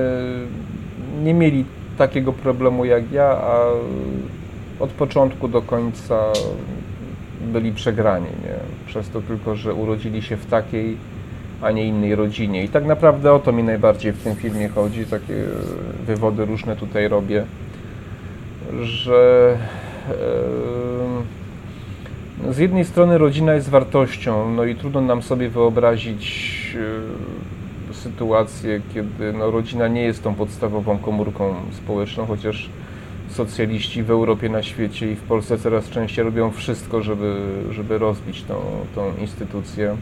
nie mieli takiego problemu jak ja, a od początku do końca byli przegrani, nie? Przez to tylko, że urodzili się w takiej, a nie innej rodzinie. I tak naprawdę o to mi najbardziej w tym filmie chodzi, takie wywody różne tutaj robię, że z jednej strony rodzina jest wartością, no i trudno nam sobie wyobrazić sytuację, kiedy no, rodzina nie jest tą podstawową komórką społeczną, chociaż socjaliści w Europie, na świecie i w Polsce coraz częściej robią wszystko, żeby, żeby rozbić tą, tą instytucję.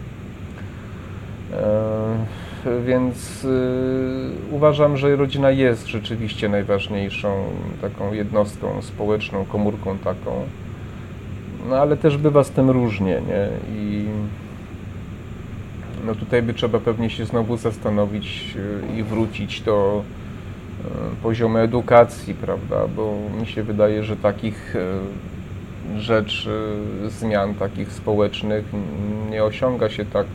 E, więc uważam, że rodzina jest rzeczywiście najważniejszą taką jednostką społeczną, komórką taką. No ale też bywa z tym różnie, nie? I no tutaj by trzeba pewnie się znowu zastanowić i wrócić do poziomu edukacji, prawda? Bo mi się wydaje, że takich rzeczy, zmian takich społecznych nie osiąga się tak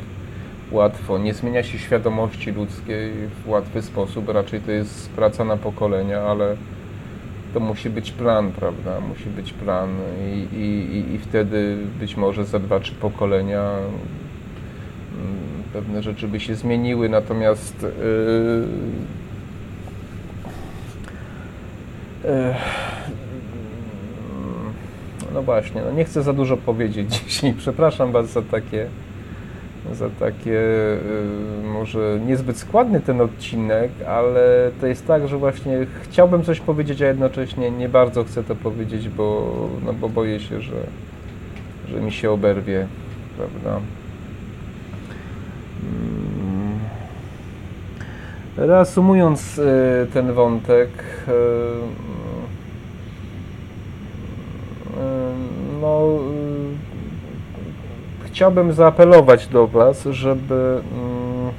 łatwo, nie zmienia się świadomości ludzkiej w łatwy sposób, raczej to jest praca na pokolenia, ale to musi być plan, prawda? Musi być plan i, i, i wtedy być może za dwa, trzy pokolenia mm, pewne rzeczy by się zmieniły, natomiast yy, yy, no właśnie, no nie chcę za dużo powiedzieć dzisiaj. Przepraszam Was za takie, za takie yy, może niezbyt składny ten odcinek, ale to jest tak, że właśnie chciałbym coś powiedzieć, a jednocześnie nie bardzo chcę to powiedzieć, bo, no bo boję się, że, że mi się oberwie, prawda? Mm. Reasumując yy, ten wątek, no, y, chciałbym zaapelować do Was, żeby mm,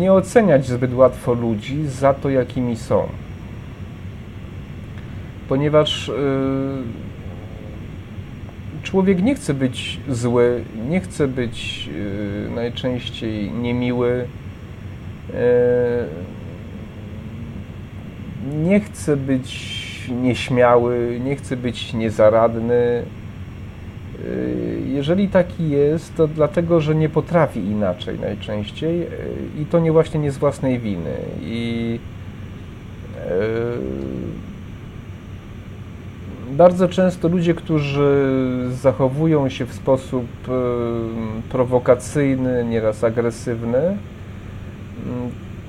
nie oceniać zbyt łatwo ludzi za to, jakimi są. Ponieważ y, człowiek nie chce być zły, nie chce być y, najczęściej niemiły, nie chce być nieśmiały, nie chce być niezaradny. Y, jeżeli taki jest, to dlatego, że nie potrafi inaczej najczęściej i to nie właśnie nie z własnej winy. I bardzo często ludzie, którzy zachowują się w sposób prowokacyjny, nieraz agresywny,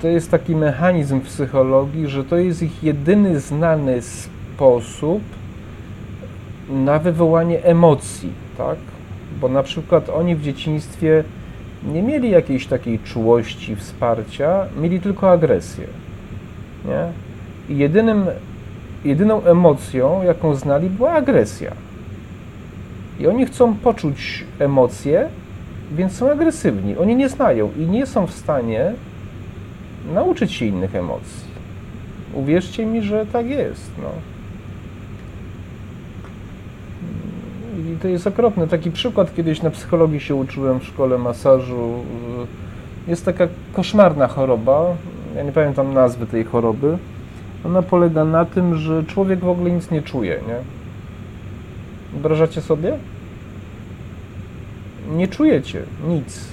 to jest taki mechanizm psychologii, że to jest ich jedyny znany sposób na wywołanie emocji, tak? Bo na przykład oni w dzieciństwie nie mieli jakiejś takiej czułości, wsparcia, mieli tylko agresję, nie? I jedynym, jedyną emocją, jaką znali, była agresja. I oni chcą poczuć emocje, więc są agresywni. Oni nie znają i nie są w stanie nauczyć się innych emocji. Uwierzcie mi, że tak jest. No. I to jest okropne. Taki przykład kiedyś na psychologii się uczyłem w szkole masażu. Jest taka koszmarna choroba. Ja nie pamiętam nazwy tej choroby. Ona polega na tym, że człowiek w ogóle nic nie czuje, nie? Wyobrażacie sobie? Nie czujecie nic.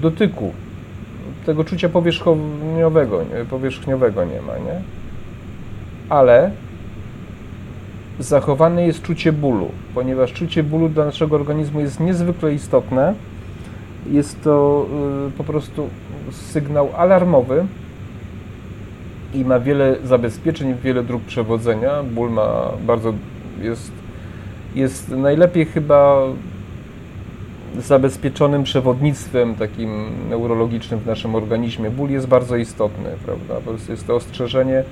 Dotyku, tego czucia powierzchniowego, powierzchniowego nie ma, nie? Ale zachowane jest czucie bólu, ponieważ czucie bólu dla naszego organizmu jest niezwykle istotne. Jest to y, po prostu sygnał alarmowy i ma wiele zabezpieczeń, wiele dróg przewodzenia. Ból ma bardzo, jest, jest najlepiej chyba zabezpieczonym przewodnictwem takim neurologicznym w naszym organizmie. Ból jest bardzo istotny, prawda? Bo jest to ostrzeżenie,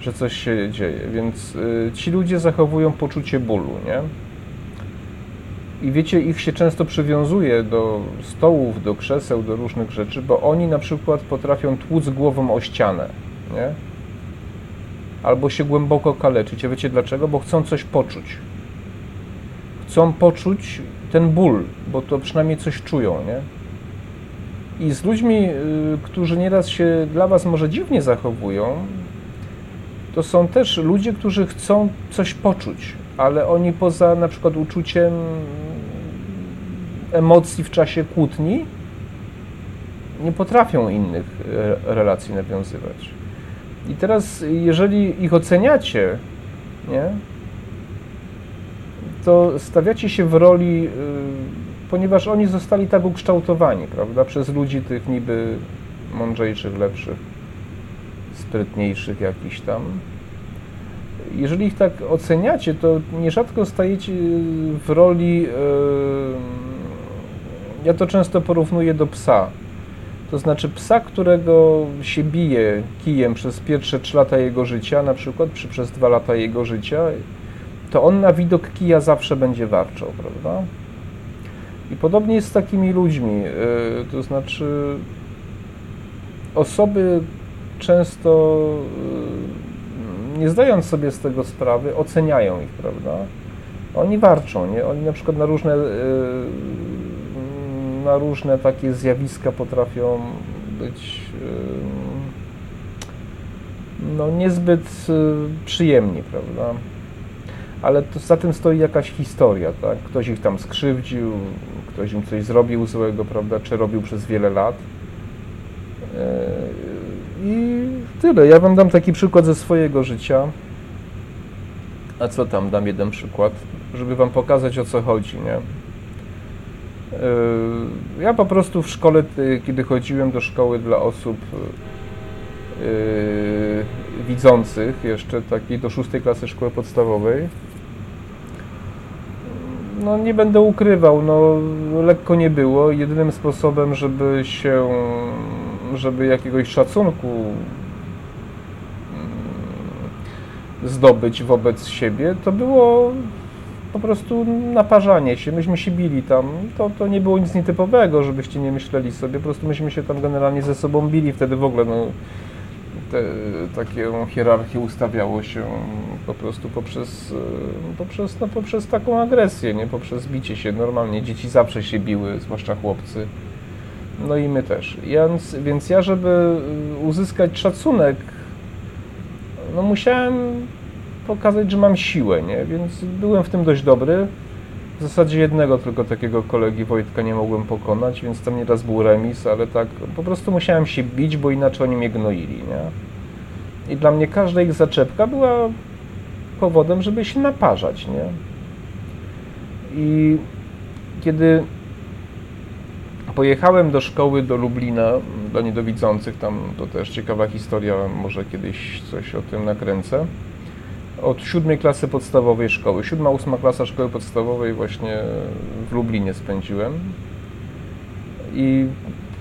że coś się dzieje. Więc y, ci ludzie zachowują poczucie bólu, nie? I wiecie, ich się często przywiązuje do stołów, do krzeseł, do różnych rzeczy, bo oni na przykład potrafią tłuc głową o ścianę, nie? Albo się głęboko kaleczyć. A wiecie dlaczego? Bo chcą coś poczuć. Chcą poczuć ten ból, bo to przynajmniej coś czują, nie? I z ludźmi, y, którzy nieraz się dla Was może dziwnie zachowują, to są też ludzie, którzy chcą coś poczuć, ale oni poza na przykład uczuciem emocji w czasie kłótni nie potrafią innych e, relacji nawiązywać. I teraz, jeżeli ich oceniacie, nie, to stawiacie się w roli, y, ponieważ oni zostali tak ukształtowani, prawda, przez ludzi tych niby mądrzejszych, lepszych, sprytniejszych jakiś tam. Jeżeli ich tak oceniacie, to nierzadko stajecie w roli ja to często porównuję do psa. To znaczy psa, którego się bije kijem przez pierwsze 3 lata jego życia, na przykład, czy przez 2 lata jego życia, to on na widok kija zawsze będzie warczał, prawda? I podobnie jest z takimi ludźmi. Yy, to znaczy osoby często yy, nie zdając sobie z tego sprawy, oceniają ich, prawda? Oni warczą, nie? Oni na przykład na różne, yy, na różne takie zjawiska potrafią być no, niezbyt przyjemni, prawda? Ale to, za tym stoi jakaś historia, tak? Ktoś ich tam skrzywdził, ktoś im coś zrobił złego, prawda? Czy robił przez wiele lat. I tyle. Ja Wam dam taki przykład ze swojego życia. A co tam? Dam jeden przykład, żeby Wam pokazać o co chodzi, nie? Ja po prostu w szkole, kiedy chodziłem do szkoły dla osób yy, widzących, jeszcze takiej do szóstej klasy szkoły podstawowej, no nie będę ukrywał, no lekko nie było. Jedynym sposobem, żeby się żeby jakiegoś szacunku mm, zdobyć wobec siebie, to było po prostu naparzanie się. Myśmy się bili tam. To, to nie było nic nietypowego, żebyście nie myśleli sobie. Po prostu myśmy się tam generalnie ze sobą bili. Wtedy w ogóle no, te, taką hierarchię ustawiało się po prostu poprzez, poprzez, no, poprzez taką agresję, nie? poprzez bicie się. Normalnie dzieci zawsze się biły, zwłaszcza chłopcy. No i my też. Więc, więc ja, żeby uzyskać szacunek, no musiałem pokazać, że mam siłę, nie? Więc byłem w tym dość dobry. W zasadzie jednego tylko takiego kolegi Wojtka nie mogłem pokonać, więc tam nieraz był remis, ale tak po prostu musiałem się bić, bo inaczej oni mnie gnoili, nie? I dla mnie każda ich zaczepka była powodem, żeby się naparzać, nie? I kiedy Pojechałem do szkoły do Lublina, dla niedowidzących, tam to też ciekawa historia, może kiedyś coś o tym nakręcę. Od siódmej klasy podstawowej szkoły, siódma, ósma klasa szkoły podstawowej właśnie w Lublinie spędziłem. I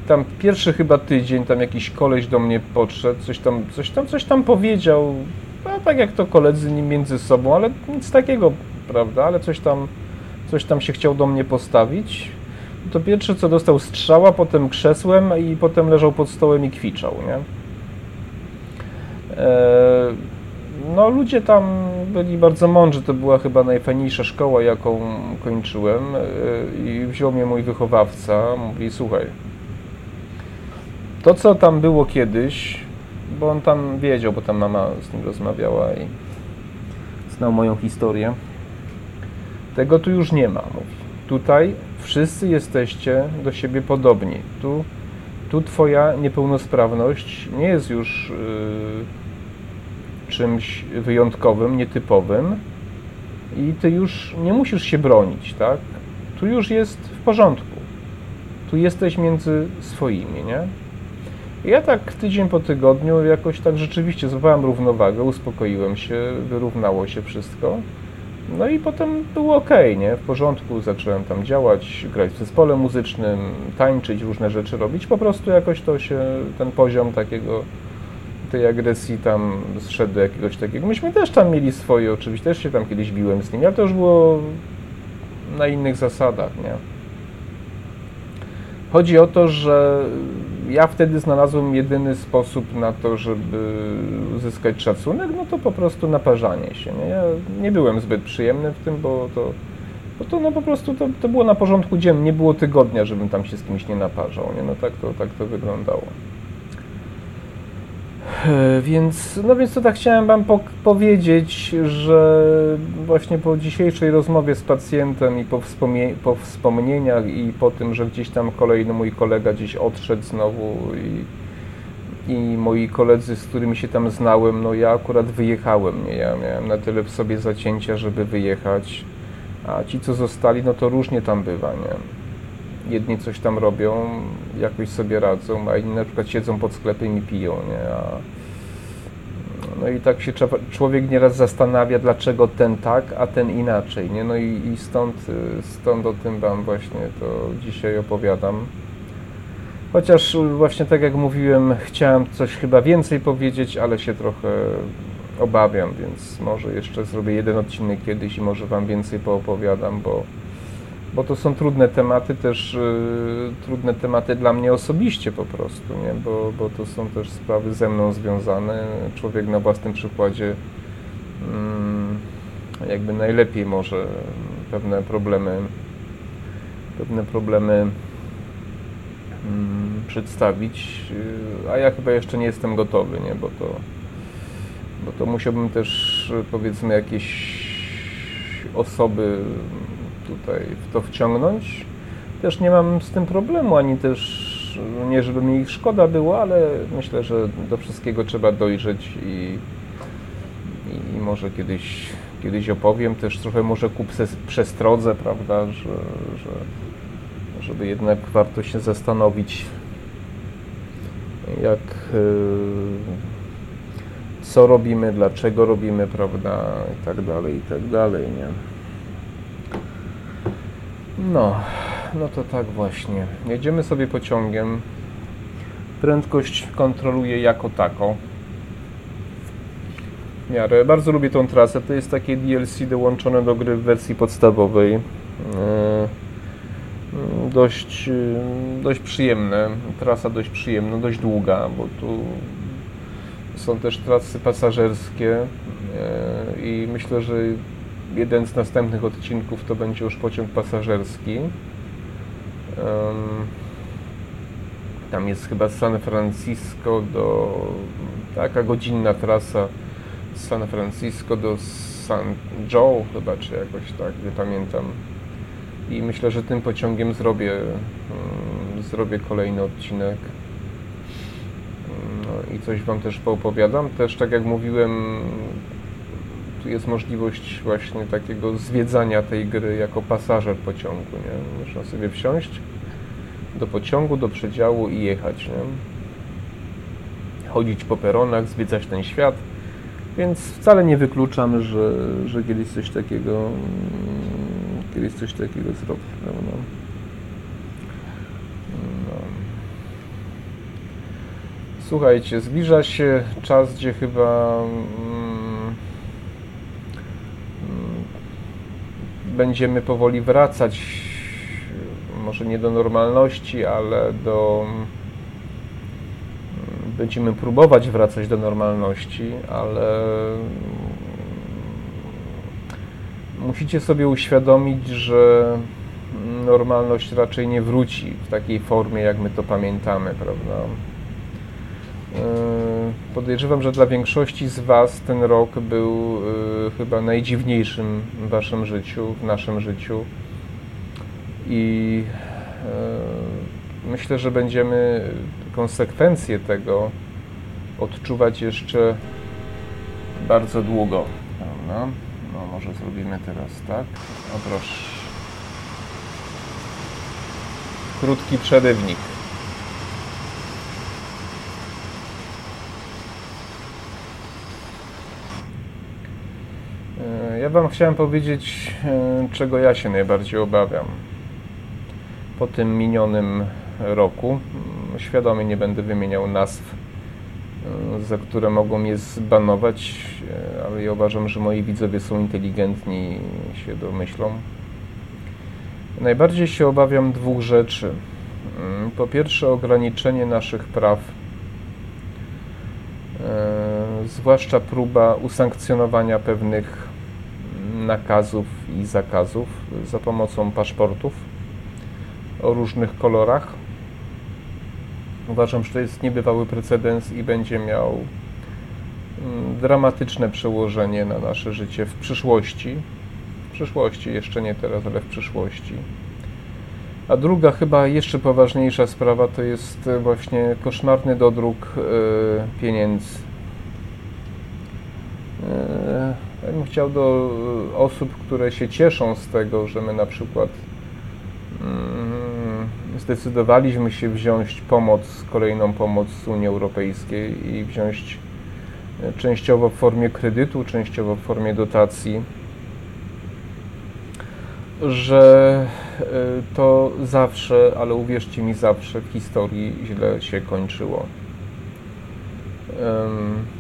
tam pierwszy chyba tydzień, tam jakiś koleś do mnie podszedł, coś tam, coś tam, coś tam powiedział, no, tak jak to koledzy między sobą, ale nic takiego, prawda, ale coś tam, coś tam się chciał do mnie postawić to pierwsze co dostał strzała, potem krzesłem i potem leżał pod stołem i kwiczał, nie? E, no ludzie tam byli bardzo mądrzy, to była chyba najfajniejsza szkoła, jaką kończyłem e, i wziął mnie mój wychowawca, mówi słuchaj, to co tam było kiedyś, bo on tam wiedział, bo tam mama z nim rozmawiała i znał moją historię, tego tu już nie ma, mówi. Tutaj wszyscy jesteście do siebie podobni. Tu, tu Twoja niepełnosprawność nie jest już yy, czymś wyjątkowym, nietypowym i Ty już nie musisz się bronić, tak? Tu już jest w porządku. Tu jesteś między swoimi, nie? Ja tak tydzień po tygodniu jakoś tak rzeczywiście złapałem równowagę, uspokoiłem się, wyrównało się wszystko. No i potem było ok, nie? W porządku, zacząłem tam działać, grać w zespole muzycznym, tańczyć, różne rzeczy robić. Po prostu jakoś to się, ten poziom takiego, tej agresji tam zszedł do jakiegoś takiego. Myśmy też tam mieli swoje, oczywiście, też się tam kiedyś biłem z nimi, ale to już było na innych zasadach, nie? Chodzi o to, że ja wtedy znalazłem jedyny sposób na to, żeby uzyskać szacunek, no to po prostu naparzanie się. Nie? Ja nie byłem zbyt przyjemny w tym, bo to, bo to no po prostu to, to było na porządku dziennym, nie było tygodnia, żebym tam się z kimś nie naparzał. Nie? No tak to, tak to wyglądało. E, więc, no więc to tak chciałem Wam po powiedzieć, że właśnie po dzisiejszej rozmowie z pacjentem i po, po wspomnieniach i po tym, że gdzieś tam kolejny mój kolega gdzieś odszedł znowu i, i moi koledzy, z którymi się tam znałem, no ja akurat wyjechałem, nie? Ja miałem na tyle w sobie zacięcia, żeby wyjechać, a ci, co zostali, no to różnie tam bywa, nie? Jedni coś tam robią, jakoś sobie radzą, a inni na przykład siedzą pod sklepem i piją, nie? A, No i tak się człowiek nieraz zastanawia, dlaczego ten tak, a ten inaczej. Nie? No i, i stąd, stąd o tym Wam właśnie to dzisiaj opowiadam. Chociaż właśnie tak jak mówiłem, chciałem coś chyba więcej powiedzieć, ale się trochę obawiam, więc może jeszcze zrobię jeden odcinek kiedyś i może Wam więcej poopowiadam, bo, bo to są trudne tematy, też yy, trudne tematy dla mnie osobiście po prostu, nie? Bo, bo to są też sprawy ze mną związane. Człowiek na własnym przykładzie yy, jakby najlepiej może pewne problemy pewne problemy Mm, przedstawić, y, a ja chyba jeszcze nie jestem gotowy, nie? Bo, to, bo to musiałbym też powiedzmy jakieś osoby tutaj w to wciągnąć. Też nie mam z tym problemu, ani też nie żeby mi ich szkoda było, ale myślę, że do wszystkiego trzeba dojrzeć i, i może kiedyś, kiedyś opowiem. Też trochę może ku przestrodze, prawda, że, że żeby jednak warto się zastanowić, jak y, co robimy, dlaczego robimy, prawda, i tak dalej, i tak dalej, nie? No, no to tak właśnie. Jedziemy sobie pociągiem. Prędkość kontroluję jako tako. W miarę. Bardzo lubię tą trasę. To jest takie DLC dołączone do gry w wersji podstawowej. Yy dość, dość przyjemne, trasa dość przyjemna, dość długa, bo tu są też trasy pasażerskie e, i myślę, że jeden z następnych odcinków to będzie już pociąg pasażerski. Tam jest chyba San Francisco do taka godzinna trasa z San Francisco do San Joe chyba, czy jakoś tak, nie pamiętam i myślę, że tym pociągiem zrobię, mm, zrobię kolejny odcinek no i coś Wam też poopowiadam. Też tak jak mówiłem, tu jest możliwość właśnie takiego zwiedzania tej gry jako pasażer pociągu, nie? Można sobie wsiąść do pociągu, do przedziału i jechać, nie? Chodzić po peronach, zwiedzać ten świat, więc wcale nie wykluczam, że, że kiedyś coś takiego kiedyś coś takiego zrobił, prawda? No. Słuchajcie, zbliża się czas, gdzie chyba mm, mm, będziemy powoli wracać, może nie do normalności, ale do będziemy próbować wracać do normalności, ale musicie sobie uświadomić, że normalność raczej nie wróci w takiej formie, jak my to pamiętamy, prawda? Podejrzewam, że dla większości z Was ten rok był e, chyba najdziwniejszym w Waszym życiu, w naszym życiu. I e, myślę, że będziemy konsekwencje tego odczuwać jeszcze bardzo długo. No może zrobimy teraz tak. O proszę. Krótki przerywnik. E, ja Wam chciałem powiedzieć, e, czego ja się najbardziej obawiam. Po tym minionym roku, świadomie nie będę wymieniał nazw za które mogą mnie zbanować, e, ale ja uważam, że moi widzowie są inteligentni i się domyślą. Najbardziej się obawiam dwóch rzeczy. Mm, po pierwsze, ograniczenie naszych praw, e, zwłaszcza próba usankcjonowania pewnych nakazów i zakazów za pomocą paszportów o różnych kolorach Uważam, że to jest niebywały precedens i będzie miał mm, dramatyczne przełożenie na nasze życie w przyszłości. W przyszłości, jeszcze nie teraz, ale w przyszłości. A druga, chyba jeszcze poważniejsza sprawa to jest właśnie koszmarny dodruk e, pieniędzy. E, bym chciał do osób, które się cieszą z tego, że my na przykład mm, zdecydowaliśmy się wziąć pomoc, kolejną pomoc z Unii Europejskiej i wziąć częściowo w formie kredytu, częściowo w formie dotacji, że e, to zawsze, ale uwierzcie mi, zawsze w historii źle się kończyło.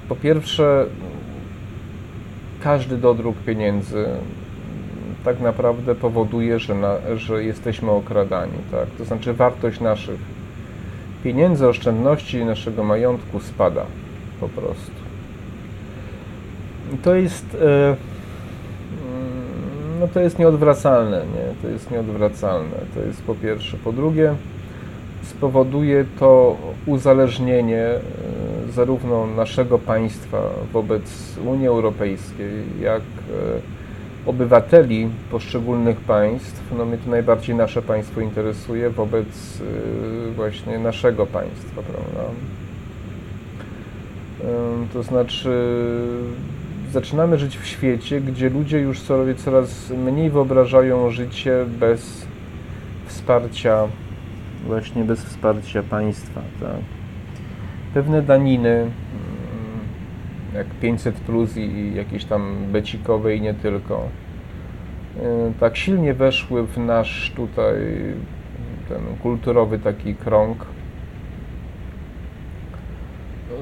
Po pierwsze, każdy dodruk pieniędzy tak naprawdę powoduje, że, na, że jesteśmy okradani. Tak? To znaczy wartość naszych pieniędzy, oszczędności, naszego majątku spada po prostu. To jest, e, mm, no to jest nieodwracalne, nie? To jest nieodwracalne. To jest po pierwsze. Po drugie, spowoduje to uzależnienie e, zarówno naszego państwa wobec Unii Europejskiej, jak e, obywateli poszczególnych państw, no mnie to najbardziej nasze państwo interesuje wobec właśnie naszego państwa, prawda? To znaczy, zaczynamy żyć w świecie, gdzie ludzie już sobie coraz mniej wyobrażają życie bez wsparcia, właśnie bez wsparcia państwa. Tak? Pewne daniny, mm, jak 500 plus i jakieś tam becikowe i nie tylko, tak silnie weszły w nasz tutaj ten kulturowy taki krąg,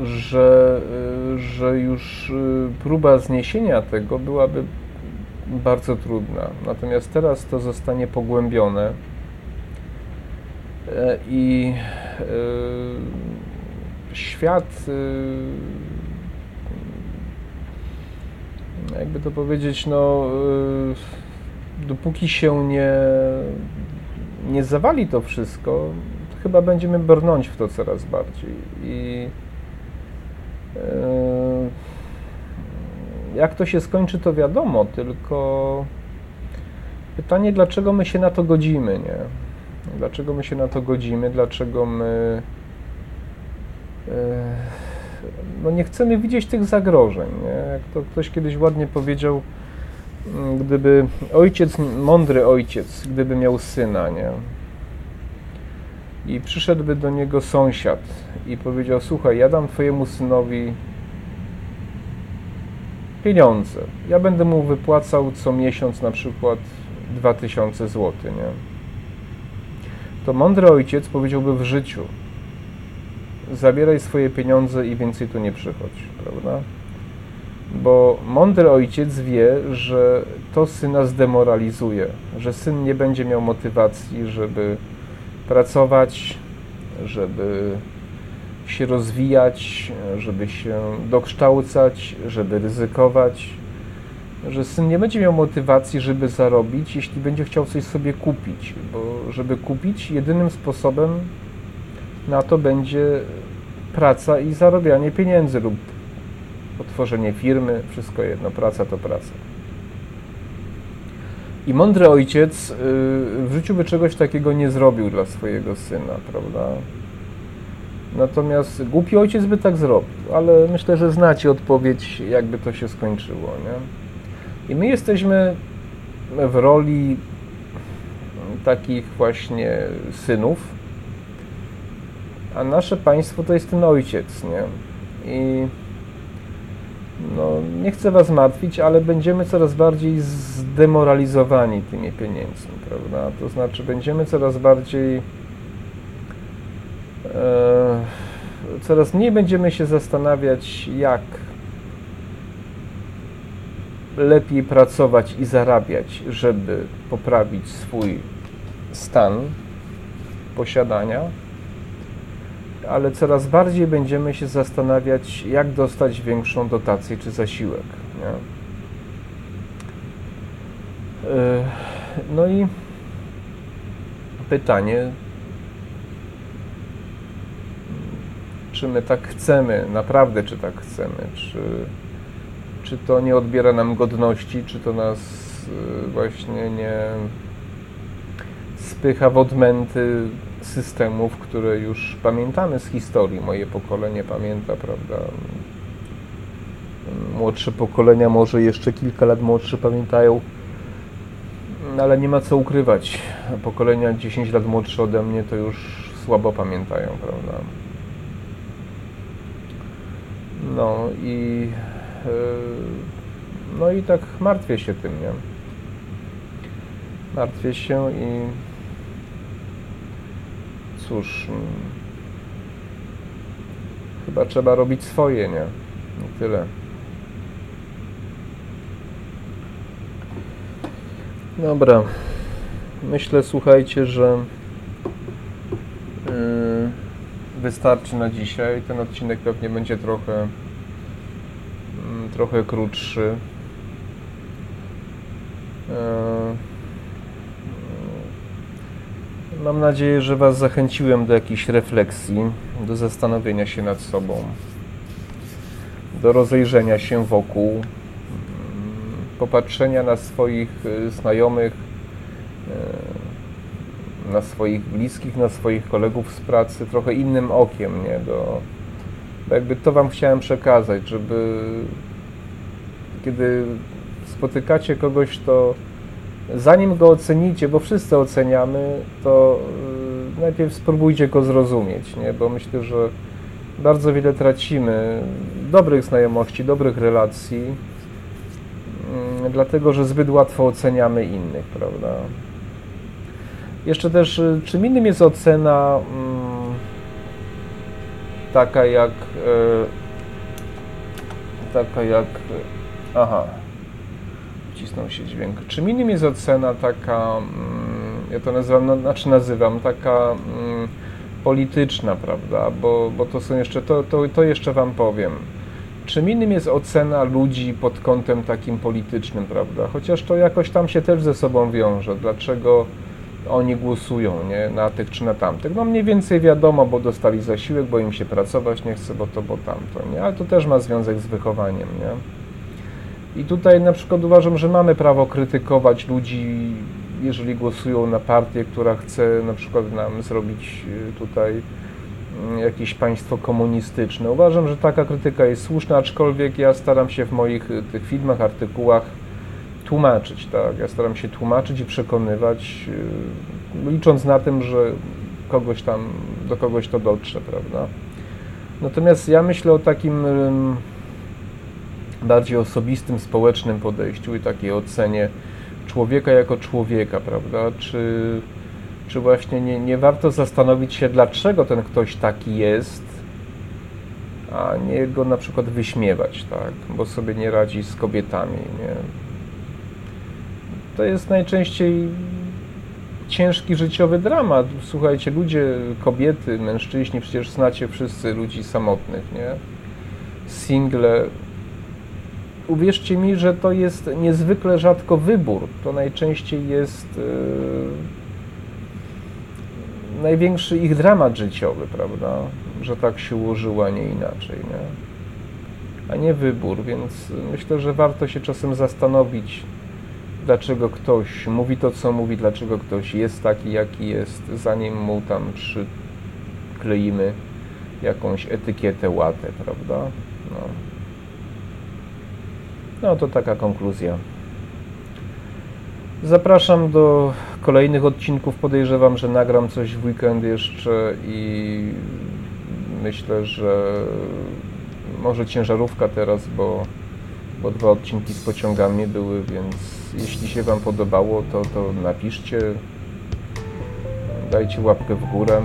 że, y, że już y, próba zniesienia tego byłaby bardzo trudna. Natomiast teraz to zostanie pogłębione e, i świat, jakby to powiedzieć, no, dopóki się nie, nie zawali to wszystko, chyba będziemy brnąć w to coraz bardziej. I Yy, jak to się skończy, to wiadomo, tylko pytanie, dlaczego my się na to godzimy, nie? Dlaczego my się na to godzimy, dlaczego my no nie chcemy widzieć tych zagrożeń, nie? Jak to ktoś kiedyś ładnie powiedział, mm, gdyby ojciec, mądry ojciec, gdyby miał syna, nie? i przyszedłby do niego sąsiad i powiedział: Słuchaj, ja dam Twojemu synowi pieniądze. Ja będę mu wypłacał co miesiąc na przykład 2000 zł, nie? To mądry ojciec powiedziałby w życiu: Zabieraj swoje pieniądze i więcej tu nie przychodź, prawda? Bo mądry ojciec wie, że to syna zdemoralizuje, że syn nie będzie miał motywacji, żeby pracować, żeby się rozwijać, żeby się dokształcać, żeby ryzykować, że syn nie będzie miał motywacji, żeby zarobić, jeśli będzie chciał coś sobie kupić, bo żeby kupić, jedynym sposobem na to będzie praca i zarabianie pieniędzy lub otworzenie firmy, wszystko jedno, praca to praca. I mądry ojciec y, w życiu by czegoś takiego nie zrobił dla swojego syna, prawda? Natomiast głupi ojciec by tak zrobił, ale myślę, że znacie odpowiedź, jakby to się skończyło, nie? I my jesteśmy w roli takich właśnie synów, a nasze państwo to jest ten ojciec, nie? I no, nie chcę Was martwić, ale będziemy coraz bardziej zdemoralizowani tymi pieniędzmi, prawda? To znaczy, będziemy coraz bardziej. E, coraz mniej będziemy się zastanawiać, jak lepiej pracować i zarabiać, żeby poprawić swój stan posiadania ale coraz bardziej będziemy się zastanawiać, jak dostać większą dotację czy zasiłek. Nie? E, no i pytanie, czy my tak chcemy, naprawdę czy tak chcemy, czy, czy to nie odbiera nam godności, czy to nas e, właśnie nie spycha w odmęty systemów, które już pamiętamy z historii. Moje pokolenie pamięta, prawda? Młodsze pokolenia, może jeszcze kilka lat młodsze pamiętają, ale nie ma co ukrywać. Pokolenia 10 lat młodsze ode mnie to już słabo pamiętają, prawda? No i e, no i tak martwię się tym, nie? Martwię się i cóż, mm, chyba trzeba robić swoje, nie? I tyle. Dobra. Myślę, słuchajcie, że yy, wystarczy na dzisiaj. Ten odcinek pewnie będzie trochę mm, trochę krótszy. Yy, Mam nadzieję, że Was zachęciłem do jakiejś refleksji, do zastanowienia się nad sobą, do rozejrzenia się wokół, mm, popatrzenia na swoich y, znajomych, y, na swoich bliskich, na swoich kolegów z pracy trochę innym okiem, nie? Do, jakby to Wam chciałem przekazać, żeby kiedy spotykacie kogoś, to zanim go ocenicie, bo wszyscy oceniamy, to y, najpierw spróbujcie go zrozumieć, nie? bo myślę, że bardzo wiele tracimy dobrych znajomości, dobrych relacji, mm, dlatego że zbyt łatwo oceniamy innych, prawda? Jeszcze też, y, czym innym jest ocena mm, taka jak y, taka jak aha wcisnął się dźwięk. Czym innym jest ocena taka, mm, ja to nazywam, no, znaczy nazywam, taka mm, polityczna, prawda, bo, bo to są jeszcze, to, to, to jeszcze Wam powiem. Czym innym jest ocena ludzi pod kątem takim politycznym, prawda, chociaż to jakoś tam się też ze sobą wiąże, dlaczego oni głosują, nie, na tych czy na tamtych. No mniej więcej wiadomo, bo dostali zasiłek, bo im się pracować nie chce, bo to, bo tamto, nie, ale to też ma związek z wychowaniem, nie. I tutaj na przykład uważam, że mamy prawo krytykować ludzi, jeżeli głosują na partię, która chce na przykład nam zrobić y, tutaj mm, jakieś państwo komunistyczne. Uważam, że taka krytyka jest słuszna, aczkolwiek ja staram się w moich y, tych filmach, artykułach tłumaczyć, tak? Ja staram się tłumaczyć i przekonywać, y, licząc na tym, że kogoś tam, do kogoś to dotrze, prawda? Natomiast ja myślę o takim bardziej osobistym, społecznym podejściu i takiej ocenie człowieka jako człowieka, prawda? Czy, czy właśnie nie, nie warto zastanowić się, dlaczego ten ktoś taki jest, a nie go na przykład wyśmiewać, tak? Bo sobie nie radzi z kobietami, nie? To jest najczęściej ciężki życiowy dramat. Słuchajcie, ludzie, kobiety, mężczyźni, przecież znacie wszyscy ludzi samotnych, nie? Single, uwierzcie mi, że to jest niezwykle rzadko wybór. To najczęściej jest yy, największy ich dramat życiowy, prawda? Że tak się ułożyło, a nie inaczej, nie? A nie wybór, więc myślę, że warto się czasem zastanowić, dlaczego ktoś mówi to, co mówi, dlaczego ktoś jest taki, jaki jest, zanim mu tam przykleimy jakąś etykietę, łatę, prawda? No. No to taka konkluzja. Zapraszam do kolejnych odcinków. Podejrzewam, że nagram coś w weekend jeszcze i myślę, że może ciężarówka teraz, bo, bo dwa odcinki z pociągami były, więc jeśli się Wam podobało, to, to napiszcie, dajcie łapkę w górę.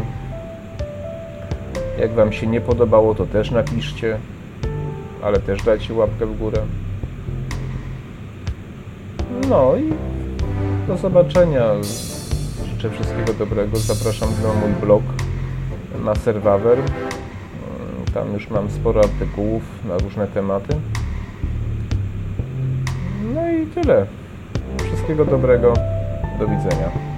Jak Wam się nie podobało, to też napiszcie, ale też dajcie łapkę w górę. No i do zobaczenia. Życzę wszystkiego dobrego. Zapraszam na mój blog na Serwawer. Tam już mam sporo artykułów na różne tematy. No i tyle. Wszystkiego dobrego. Do widzenia.